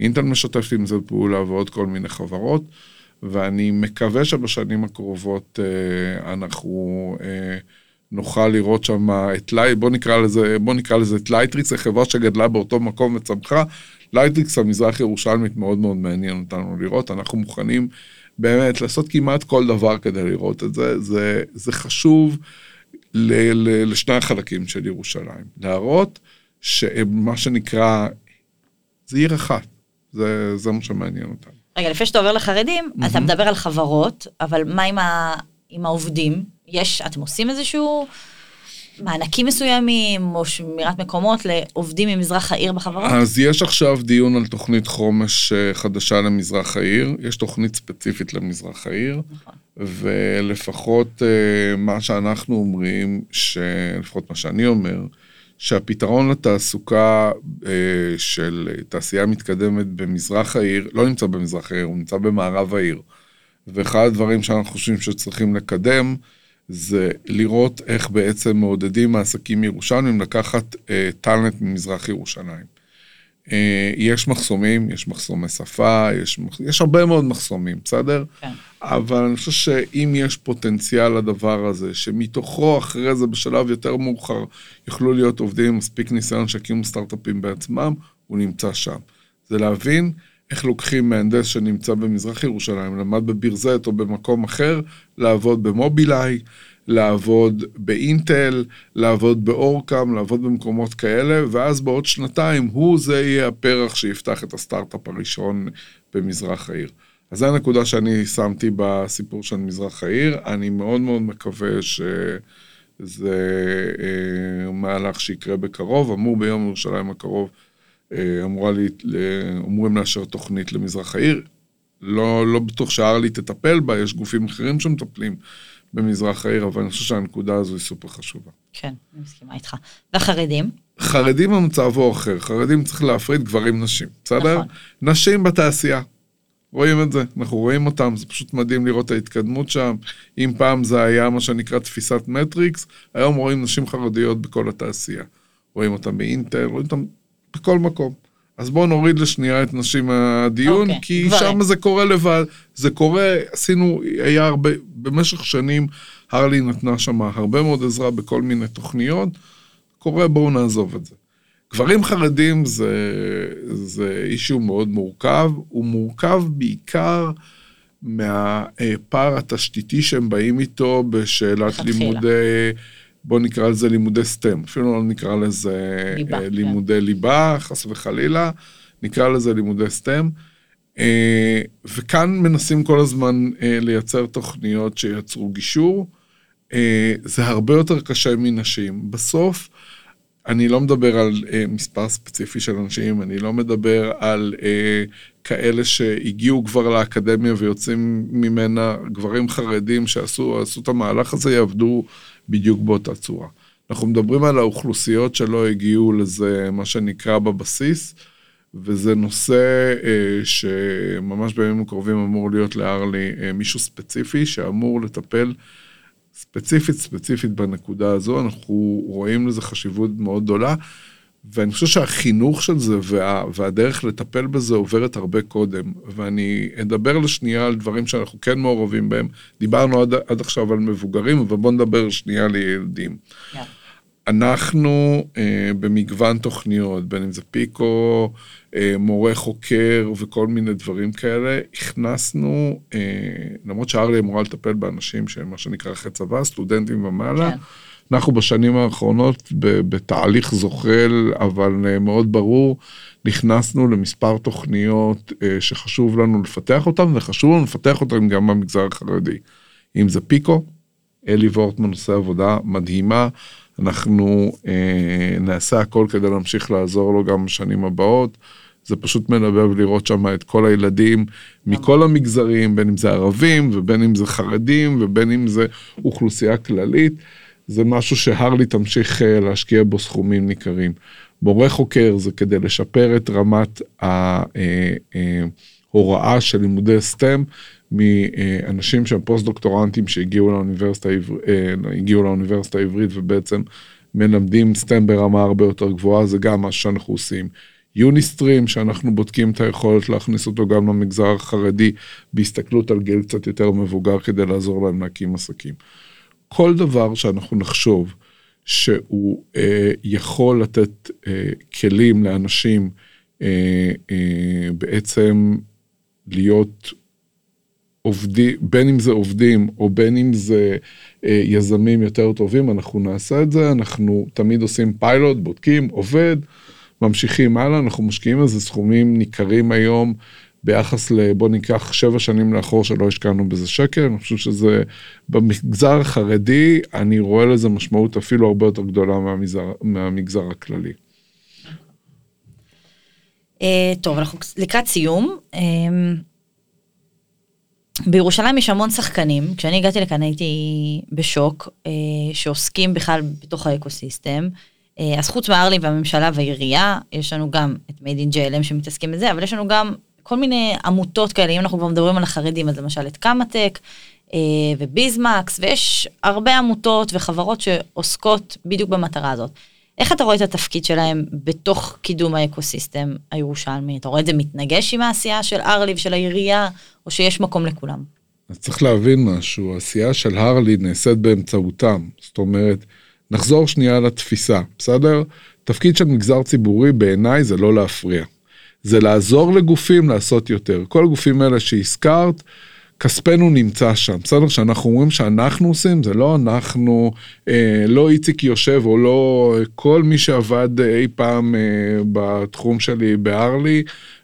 אינטל משתפת עם זה פעולה ועוד כל מיני חברות, ואני מקווה שבשנים הקרובות אה, אנחנו... אה, נוכל לראות שם את לייט, בוא נקרא לזה, בוא נקרא לזה את לייטריקס, זו חברה שגדלה באותו מקום וצמחה. לייטריקס המזרח ירושלמית מאוד מאוד מעניין אותנו לראות, אנחנו מוכנים באמת, לעשות כמעט כל דבר כדי לראות את זה, זה, זה חשוב ל, ל, לשני החלקים של ירושלים. להראות שמה שנקרא, זה עיר אחת, זה, זה מה שמעניין אותנו. רגע, לפני שאתה עובר לחרדים, mm-hmm. אתה מדבר על חברות, אבל מה עם, ה... עם העובדים? יש, אתם עושים איזשהו מענקים מסוימים, או שמירת מקומות לעובדים ממזרח העיר בחברות? אז יש עכשיו דיון על תוכנית חומש אה, חדשה למזרח העיר, יש תוכנית ספציפית למזרח העיר, נכון. ולפחות אה, מה שאנחנו אומרים, לפחות מה שאני אומר, שהפתרון לתעסוקה אה, של תעשייה מתקדמת במזרח העיר, לא נמצא במזרח העיר, הוא נמצא במערב העיר. ואחד הדברים שאנחנו חושבים שצריכים לקדם, זה לראות איך בעצם מעודדים מעסקים ירושלמים לקחת אה, טאלנט ממזרח ירושלים. אה, יש מחסומים, יש מחסומי שפה, יש, יש הרבה מאוד מחסומים, בסדר? כן. אבל אני חושב שאם יש פוטנציאל לדבר הזה, שמתוכו אחרי זה בשלב יותר מאוחר יוכלו להיות עובדים עם מספיק ניסיון שיקימו סטארט-אפים בעצמם, הוא נמצא שם. זה להבין איך לוקחים מהנדס שנמצא במזרח ירושלים, למד בביר זית או במקום אחר, לעבוד במובילאיי, לעבוד באינטל, לעבוד באורקאם, לעבוד במקומות כאלה, ואז בעוד שנתיים הוא זה יהיה הפרח שיפתח את הסטארט-אפ הראשון במזרח העיר. אז זו הנקודה שאני שמתי בסיפור של מזרח העיר. אני מאוד מאוד מקווה שזה אה, מהלך שיקרה בקרוב. אמור ביום ירושלים הקרוב, אמורה לי, אמורים לאשר תוכנית למזרח העיר. לא, לא בטוח שהארלי תטפל בה, יש גופים אחרים שמטפלים. במזרח העיר, אבל אני חושב שהנקודה הזו היא סופר חשובה. כן, אני מסכימה איתך. והחרדים? חרדים המצב הוא אחר, חרדים צריך להפריד גברים-נשים, בסדר? נכון. נשים בתעשייה. רואים את זה, אנחנו רואים אותם, זה פשוט מדהים לראות את ההתקדמות שם. אם פעם זה היה מה שנקרא תפיסת מטריקס, היום רואים נשים חרדיות בכל התעשייה. רואים אותם באינטל, רואים אותם בכל מקום. אז בואו נוריד לשנייה את נשים מהדיון, okay, אוקיי, כי. שם זה קורה לבד. זה קורה, עשינו, היה הרבה, במשך שנים, הרלי נתנה שם הרבה מאוד עזרה בכל מיני תוכניות. קורה, בואו נעזוב את זה. גברים חרדים זה, זה אישיו מאוד מורכב, הוא מורכב בעיקר מהפער התשתיתי שהם באים איתו בשאלת לימודי... בואו נקרא לזה לימודי סטם, אפילו לא נקרא לזה ליבה, אה, לימודי כן. ליבה, חס וחלילה, נקרא לזה לימודי סטם. אה, וכאן מנסים כל הזמן אה, לייצר תוכניות שייצרו גישור. זה הרבה יותר קשה מנשים. בסוף, אני לא מדבר על מספר ספציפי של אנשים, אני לא מדבר על כאלה שהגיעו כבר לאקדמיה ויוצאים ממנה, גברים חרדים שעשו את המהלך הזה, יעבדו בדיוק באותה צורה. אנחנו מדברים על האוכלוסיות שלא הגיעו לזה, מה שנקרא בבסיס, וזה נושא אה, שממש בימים הקרובים אמור להיות לארלי אה, מישהו ספציפי שאמור לטפל ספציפית ספציפית בנקודה הזו, אנחנו רואים לזה חשיבות מאוד גדולה. ואני חושב שהחינוך של זה וה, והדרך לטפל בזה עוברת הרבה קודם. ואני אדבר לשנייה על דברים שאנחנו כן מעורבים בהם. דיברנו עד, עד עכשיו על מבוגרים, אבל בואו נדבר שנייה על ילדים. Yeah. אנחנו אה, במגוון תוכניות, בין אם זה פיקו, אה, מורה חוקר וכל מיני דברים כאלה, הכנסנו, אה, למרות שארלי אמורה לטפל באנשים שהם מה שנקרא אחרי צבא, סטודנטים ומעלה, כן. אנחנו בשנים האחרונות בתהליך זוחל, אבל אה, מאוד ברור, נכנסנו למספר תוכניות אה, שחשוב לנו לפתח אותן, וחשוב לנו לפתח אותן גם במגזר החרדי. אם זה פיקו, אלי וורטמן עושה עבודה מדהימה, אנחנו אה, נעשה הכל כדי להמשיך לעזור לו גם בשנים הבאות. זה פשוט מלבב לראות שם את כל הילדים מכל המגזרים, בין אם זה ערבים ובין אם זה חרדים ובין אם זה אוכלוסייה כללית. זה משהו שהרלי תמשיך אה, להשקיע בו סכומים ניכרים. מורה חוקר זה כדי לשפר את רמת ההוראה אה, אה, של לימודי סטם מאנשים שהם פוסט-דוקטורנטים שהגיעו לאוניברסיטה, הגיעו לאוניברסיטה העברית ובעצם מלמדים סטם ברמה הרבה יותר גבוהה, זה גם מה שאנחנו עושים. יוניסטרים, שאנחנו בודקים את היכולת להכניס אותו גם למגזר החרדי בהסתכלות על גיל קצת יותר מבוגר כדי לעזור להם להקים עסקים. כל דבר שאנחנו נחשוב שהוא אה, יכול לתת אה, כלים לאנשים אה, אה, בעצם להיות עובדים, בין אם זה עובדים או בין אם זה אה, יזמים יותר טובים, אנחנו נעשה את זה, אנחנו תמיד עושים פיילוט, בודקים, עובד, ממשיכים הלאה, אנחנו משקיעים איזה סכומים ניכרים היום ביחס ל... בוא ניקח שבע שנים לאחור שלא השקענו בזה שקל, אני חושב שזה במגזר החרדי, אני רואה לזה משמעות אפילו הרבה יותר גדולה מהמגזר, מהמגזר הכללי. אה, טוב, אנחנו לקראת סיום. אה, בירושלים יש המון שחקנים, כשאני הגעתי לכאן הייתי בשוק, אה, שעוסקים בכלל בתוך האקוסיסטם. אז חוץ מהארלי והממשלה והעירייה, יש לנו גם את מייד אין JLM שמתעסקים בזה, אבל יש לנו גם כל מיני עמותות כאלה, אם אנחנו כבר מדברים על החרדים, אז למשל את קמאטק וביזמקס, ויש הרבה עמותות וחברות שעוסקות בדיוק במטרה הזאת. איך אתה רואה את התפקיד שלהם בתוך קידום האקוסיסטם הירושלמי? אתה רואה את זה מתנגש עם העשייה של ארלי ושל העירייה, או שיש מקום לכולם? אז צריך להבין משהו, העשייה של הרלי נעשית באמצעותם. זאת אומרת, נחזור שנייה לתפיסה, בסדר? תפקיד של מגזר ציבורי בעיניי זה לא להפריע. זה לעזור לגופים לעשות יותר. כל הגופים האלה שהזכרת, כספנו נמצא שם, בסדר? שאנחנו אומרים שאנחנו עושים, זה לא אנחנו, אה, לא איציק יושב או לא כל מי שעבד אי פעם אה, בתחום שלי בארלי,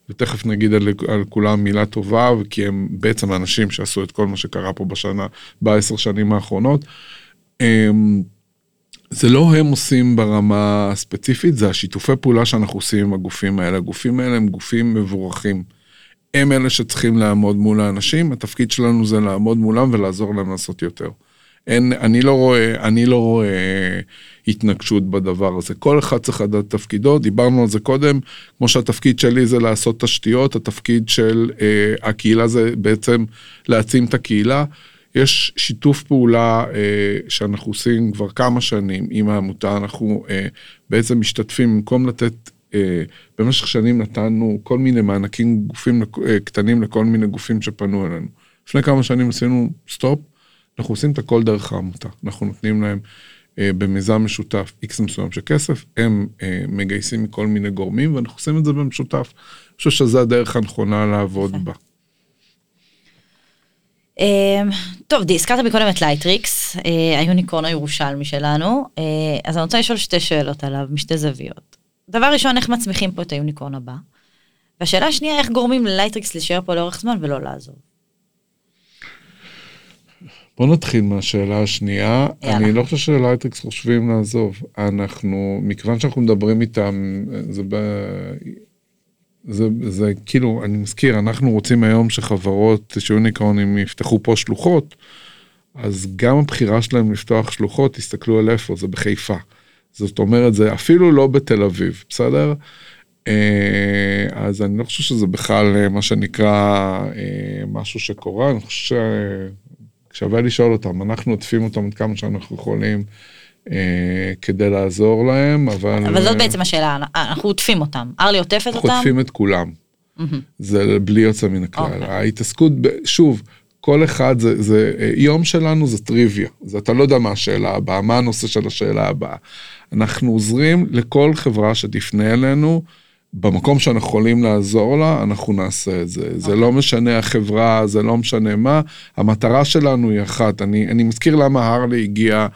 ותכף נגיד על, על כולם מילה טובה, כי הם בעצם האנשים שעשו את כל מה שקרה פה בשנה, בעשר שנים האחרונות. אה, זה לא הם עושים ברמה הספציפית, זה השיתופי פעולה שאנחנו עושים עם הגופים האלה. הגופים האלה הם גופים מבורכים. הם אלה שצריכים לעמוד מול האנשים, התפקיד שלנו זה לעמוד מולם ולעזור להם לעשות יותר. אין, אני לא רואה, אני לא רואה התנגשות בדבר הזה. כל אחד צריך לדעת תפקידו, דיברנו על זה קודם, כמו שהתפקיד שלי זה לעשות תשתיות, התפקיד של אה, הקהילה זה בעצם להעצים את הקהילה. יש שיתוף פעולה אה, שאנחנו עושים כבר כמה שנים עם העמותה, אנחנו אה, בעצם משתתפים, במקום לתת אה, במשך שנים נתנו כל מיני מענקים גופים אה, קטנים לכל מיני גופים שפנו אלינו. לפני כמה שנים עשינו stop, אנחנו עושים את הכל דרך העמותה. אנחנו נותנים להם אה, במיזם משותף איקס מסוים של כסף, הם מגייסים מכל מיני גורמים ואנחנו עושים את זה במשותף. אני חושב שזו הדרך הנכונה לעבוד בה. טוב, הזכרת מקודם את לייטריקס, היוניקורן הירושלמי שלנו, אז אני רוצה לשאול שתי שאלות עליו, משתי זוויות. דבר ראשון, איך מצמיחים פה את היוניקורן הבא? והשאלה השנייה, איך גורמים ללייטריקס להישאר פה לאורך זמן ולא לעזוב? בוא נתחיל מהשאלה השנייה. יאללה. אני לא חושב שלייטריקס חושבים לעזוב. אנחנו, מכיוון שאנחנו מדברים איתם, זה ב... זה, זה כאילו, אני מזכיר, אנחנו רוצים היום שחברות, שיוניקורנים יפתחו פה שלוחות, אז גם הבחירה שלהם לפתוח שלוחות, תסתכלו על איפה, זה בחיפה. זאת אומרת, זה אפילו לא בתל אביב, בסדר? אה, אז אני לא חושב שזה בכלל אה, מה שנקרא אה, משהו שקורה, אני חושב ששווה לשאול אותם, אנחנו עוטפים אותם עד כמה שאנחנו יכולים. כדי לעזור להם, אבל... אבל זאת בעצם השאלה, אנחנו עוטפים אותם. ארלי עוטפת אותם? אנחנו עוטפים את כולם. זה בלי יוצא מן הכלל. אוקיי. ההתעסקות, שוב, כל אחד זה, זה, יום שלנו זה טריוויה. זה אתה לא יודע מה השאלה הבאה, מה הנושא של השאלה הבאה. אנחנו עוזרים לכל חברה שתפנה אלינו, במקום שאנחנו יכולים לעזור לה, אנחנו נעשה את זה. Okay. זה לא משנה החברה, זה לא משנה מה, המטרה שלנו היא אחת. אני, אני מזכיר למה הרלי הגיע אה,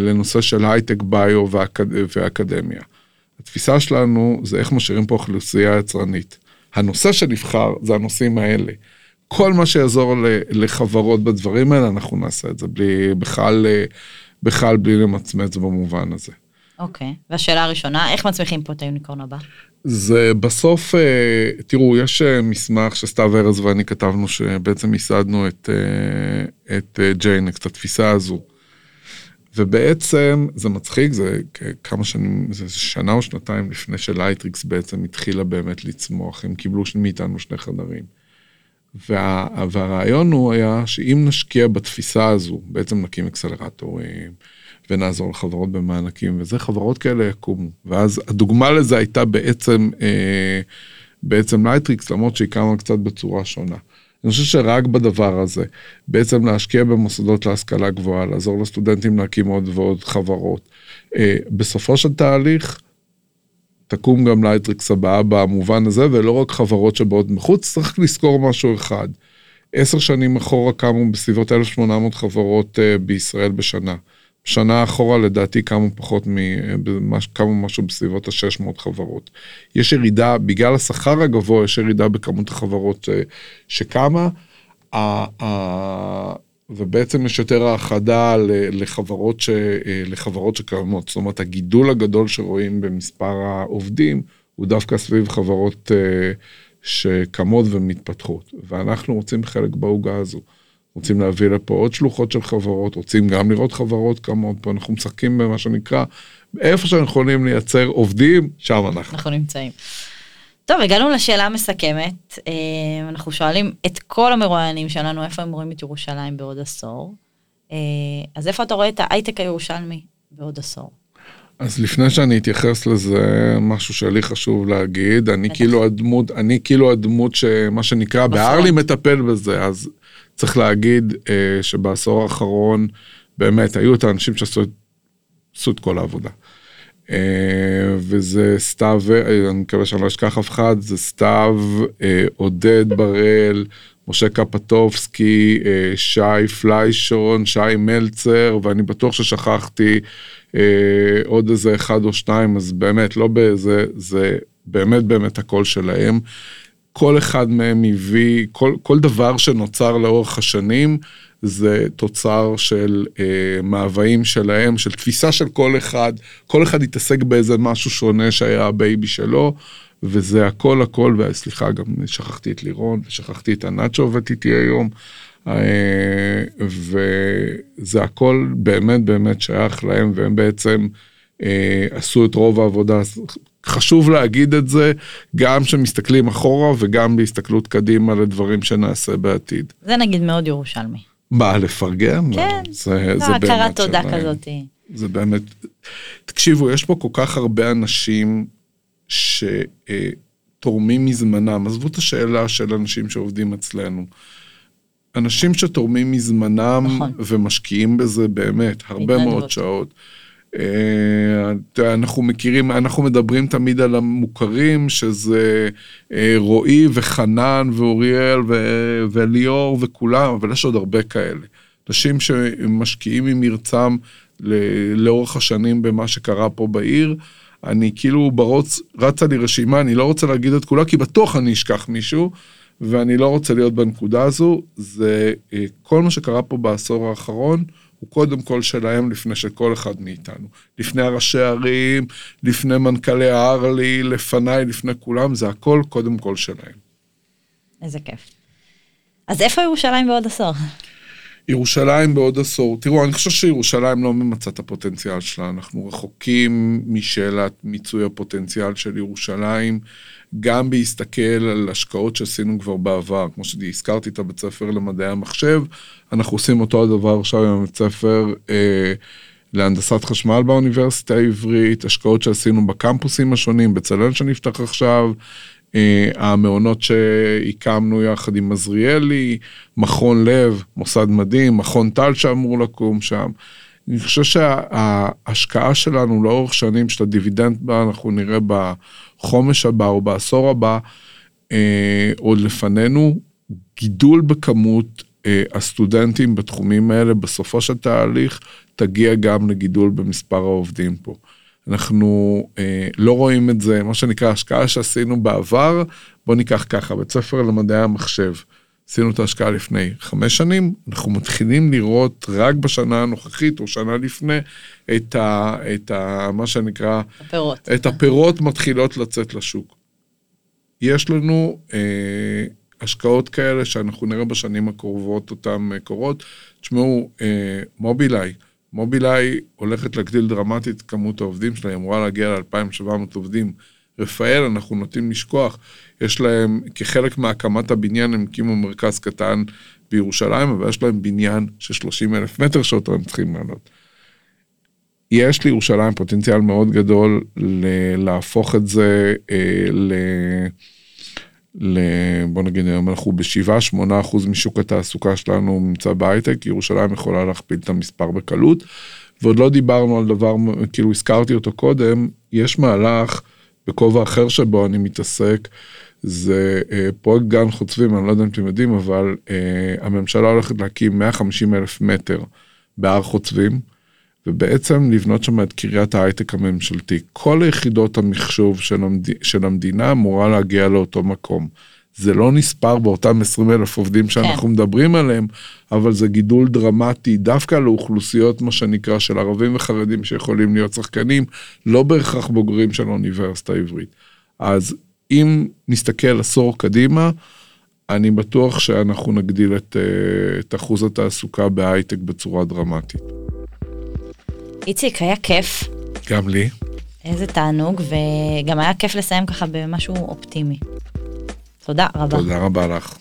לנושא של הייטק, ביו ואקד, ואקדמיה. התפיסה שלנו זה איך משאירים פה אוכלוסייה יצרנית. הנושא שנבחר זה הנושאים האלה. כל מה שיעזור לחברות בדברים האלה, אנחנו נעשה את זה בלי, בכלל, אה, בכלל בלי למצמץ במובן הזה. אוקיי, okay. והשאלה הראשונה, איך מצמיחים פה את היוניקורן הבא? זה בסוף, אה, תראו, יש אה, מסמך שסתיו ארז ואני כתבנו, שבעצם ייסדנו את, את ג'יינקס, את התפיסה הזו. ובעצם זה מצחיק, זה כמה שנים, זה שנה או שנתיים לפני שלייטריקס בעצם התחילה באמת לצמוח, הם קיבלו מאיתנו שני חדרים. וה, והרעיון הוא היה שאם נשקיע בתפיסה הזו, בעצם נקים אקסלרטורים ונעזור לחברות במענקים, וזה חברות כאלה יקומו. ואז הדוגמה לזה הייתה בעצם, אה, בעצם לייטריקס, למרות שהיא קמה קצת בצורה שונה. אני חושב שרק בדבר הזה, בעצם להשקיע במוסדות להשכלה גבוהה, לעזור לסטודנטים להקים עוד ועוד חברות. אה, בסופו של תהליך, תקום גם לייטריקס הבאה במובן הזה, ולא רק חברות שבאות מחוץ, צריך לזכור משהו אחד. עשר שנים אחורה קמו בסביבות 1,800 חברות uh, בישראל בשנה. שנה אחורה לדעתי קמו פחות מ... קמו משהו בסביבות ה-600 חברות. יש ירידה, בגלל השכר הגבוה, יש ירידה בכמות החברות uh, שקמה. ובעצם יש יותר האחדה לחברות, ש, לחברות שקיימות. זאת אומרת, הגידול הגדול שרואים במספר העובדים הוא דווקא סביב חברות אה, שקמות ומתפתחות. ואנחנו רוצים חלק בעוגה הזו. רוצים להביא לפה עוד שלוחות של חברות, רוצים גם לראות חברות קמות פה, אנחנו משחקים במה שנקרא, איפה שאנחנו יכולים לייצר עובדים, שם אנחנו. אנחנו נמצאים. טוב, הגענו לשאלה המסכמת. אה, אנחנו שואלים את כל המרואיינים שלנו איפה הם רואים את ירושלים בעוד עשור. אה, אז איפה אתה רואה את ההייטק הירושלמי בעוד עשור? אז לפני שאני אתייחס לזה, משהו שלי חשוב להגיד, אני כאילו הדמות, אני כאילו הדמות שמה שנקרא, בהרלי מטפל בזה, אז צריך להגיד אה, שבעשור האחרון, באמת, היו את האנשים שעשו את כל העבודה. אה, וזה סתיו, אה, אני מקווה שאני לא אשכח אף אחד, זה סתיו, אה, עודד בראל, משה קפטובסקי, שי פליישון, שי מלצר, ואני בטוח ששכחתי עוד איזה אחד או שניים, אז באמת, לא באיזה, זה באמת באמת הקול שלהם. כל אחד מהם הביא, כל, כל דבר שנוצר לאורך השנים, זה תוצר של אה, מאוויים שלהם, של תפיסה של כל אחד, כל אחד התעסק באיזה משהו שונה שהיה ה baby שלו, וזה הכל הכל, וסליחה, גם שכחתי את לירון, ושכחתי את ענת שעובדת איתי היום, אה, וזה הכל באמת באמת שייך להם, והם בעצם אה, עשו את רוב העבודה. חשוב להגיד את זה, גם כשמסתכלים אחורה וגם בהסתכלות קדימה לדברים שנעשה בעתיד. זה נגיד מאוד ירושלמי. מה, לפרגן? כן, זה, לא, זה הכרת תודה כזאת. זה באמת, תקשיבו, יש פה כל כך הרבה אנשים שתורמים מזמנם, עזבו את השאלה של אנשים שעובדים אצלנו. אנשים שתורמים מזמנם נכון. ומשקיעים בזה באמת הרבה מאוד שעות. אה, אנחנו מכירים, אנחנו מדברים תמיד על המוכרים, שזה אה, רועי וחנן ואוריאל וליאור וכולם, אבל יש עוד הרבה כאלה. אנשים שמשקיעים ממרצם לאורך השנים במה שקרה פה בעיר. אני כאילו ברוץ, רצה לי רשימה, אני לא רוצה להגיד את כולה, כי בטוח אני אשכח מישהו, ואני לא רוצה להיות בנקודה הזו. זה אה, כל מה שקרה פה בעשור האחרון. הוא קודם כל שלהם לפני של כל אחד מאיתנו. לפני הראשי ערים, לפני מנכ"לי הארלי, לפניי, לפני כולם, זה הכל קודם כל שלהם. איזה כיף. אז איפה ירושלים בעוד עשור? ירושלים בעוד עשור, תראו, אני חושב שירושלים לא ממצה את הפוטנציאל שלה, אנחנו רחוקים משאלת מיצוי הפוטנציאל של ירושלים. גם בהסתכל על השקעות שעשינו כבר בעבר, כמו שהזכרתי את הבית ספר למדעי המחשב, אנחנו עושים אותו הדבר עכשיו עם הבית ספר אה, להנדסת חשמל באוניברסיטה העברית, השקעות שעשינו בקמפוסים השונים, בצלאל שנפתח עכשיו, אה, המעונות שהקמנו יחד עם עזריאלי, מכון לב, מוסד מדהים, מכון טל שאמור לקום שם. אני חושב שההשקעה שלנו לאורך שנים, של הדיבידנד בה, אנחנו נראה בחומש הבא או בעשור הבא, אה, עוד לפנינו, גידול בכמות אה, הסטודנטים בתחומים האלה, בסופו של תהליך, תגיע גם לגידול במספר העובדים פה. אנחנו אה, לא רואים את זה, מה שנקרא, השקעה שעשינו בעבר, בואו ניקח ככה, בית ספר למדעי המחשב. עשינו את ההשקעה לפני חמש שנים, אנחנו מתחילים לראות רק בשנה הנוכחית או שנה לפני את, ה, את ה, מה שנקרא, הפירות. את הפירות מתחילות לצאת לשוק. יש לנו אה, השקעות כאלה שאנחנו נראה בשנים הקרובות אותן אה, קורות. תשמעו, אה, מובילאיי, מובילאיי הולכת להגדיל דרמטית כמות העובדים שלה, היא אמורה להגיע ל-2,700 עובדים. רפאל, אנחנו נוטים לשכוח, יש להם, כחלק מהקמת הבניין, הם הקימו מרכז קטן בירושלים, אבל יש להם בניין של 30 אלף מטר שאותו הם צריכים לעלות. יש לירושלים פוטנציאל מאוד גדול ל- להפוך את זה אה, ל... ל... בוא נגיד היום אנחנו ב-7-8 אחוז משוק התעסוקה שלנו נמצא בהייטק, ירושלים יכולה להכפיל את המספר בקלות. ועוד לא דיברנו על דבר, כאילו הזכרתי אותו קודם, יש מהלך בכובע אחר שבו אני מתעסק, זה אה, פרויקט גן חוצבים, אני לא יודע אם אתם יודעים, אבל אה, הממשלה הולכת להקים 150 אלף מטר בהר חוצבים, ובעצם לבנות שם את קריית ההייטק הממשלתי. כל היחידות המחשוב של, המד... של המדינה אמורה להגיע לאותו מקום. זה לא נספר באותם 20 אלף עובדים שאנחנו כן. מדברים עליהם, אבל זה גידול דרמטי דווקא לאוכלוסיות, מה שנקרא, של ערבים וחרדים שיכולים להיות שחקנים, לא בהכרח בוגרים של האוניברסיטה העברית. אז אם נסתכל עשור קדימה, אני בטוח שאנחנו נגדיל את, אה, את אחוז התעסוקה בהייטק בצורה דרמטית. איציק, היה כיף. גם לי. איזה תענוג, וגם היה כיף לסיים ככה במשהו אופטימי. תודה רבה. תודה רבה לך.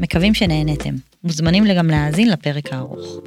מקווים שנהנתם. מוזמנים גם להאזין לפרק הארוך.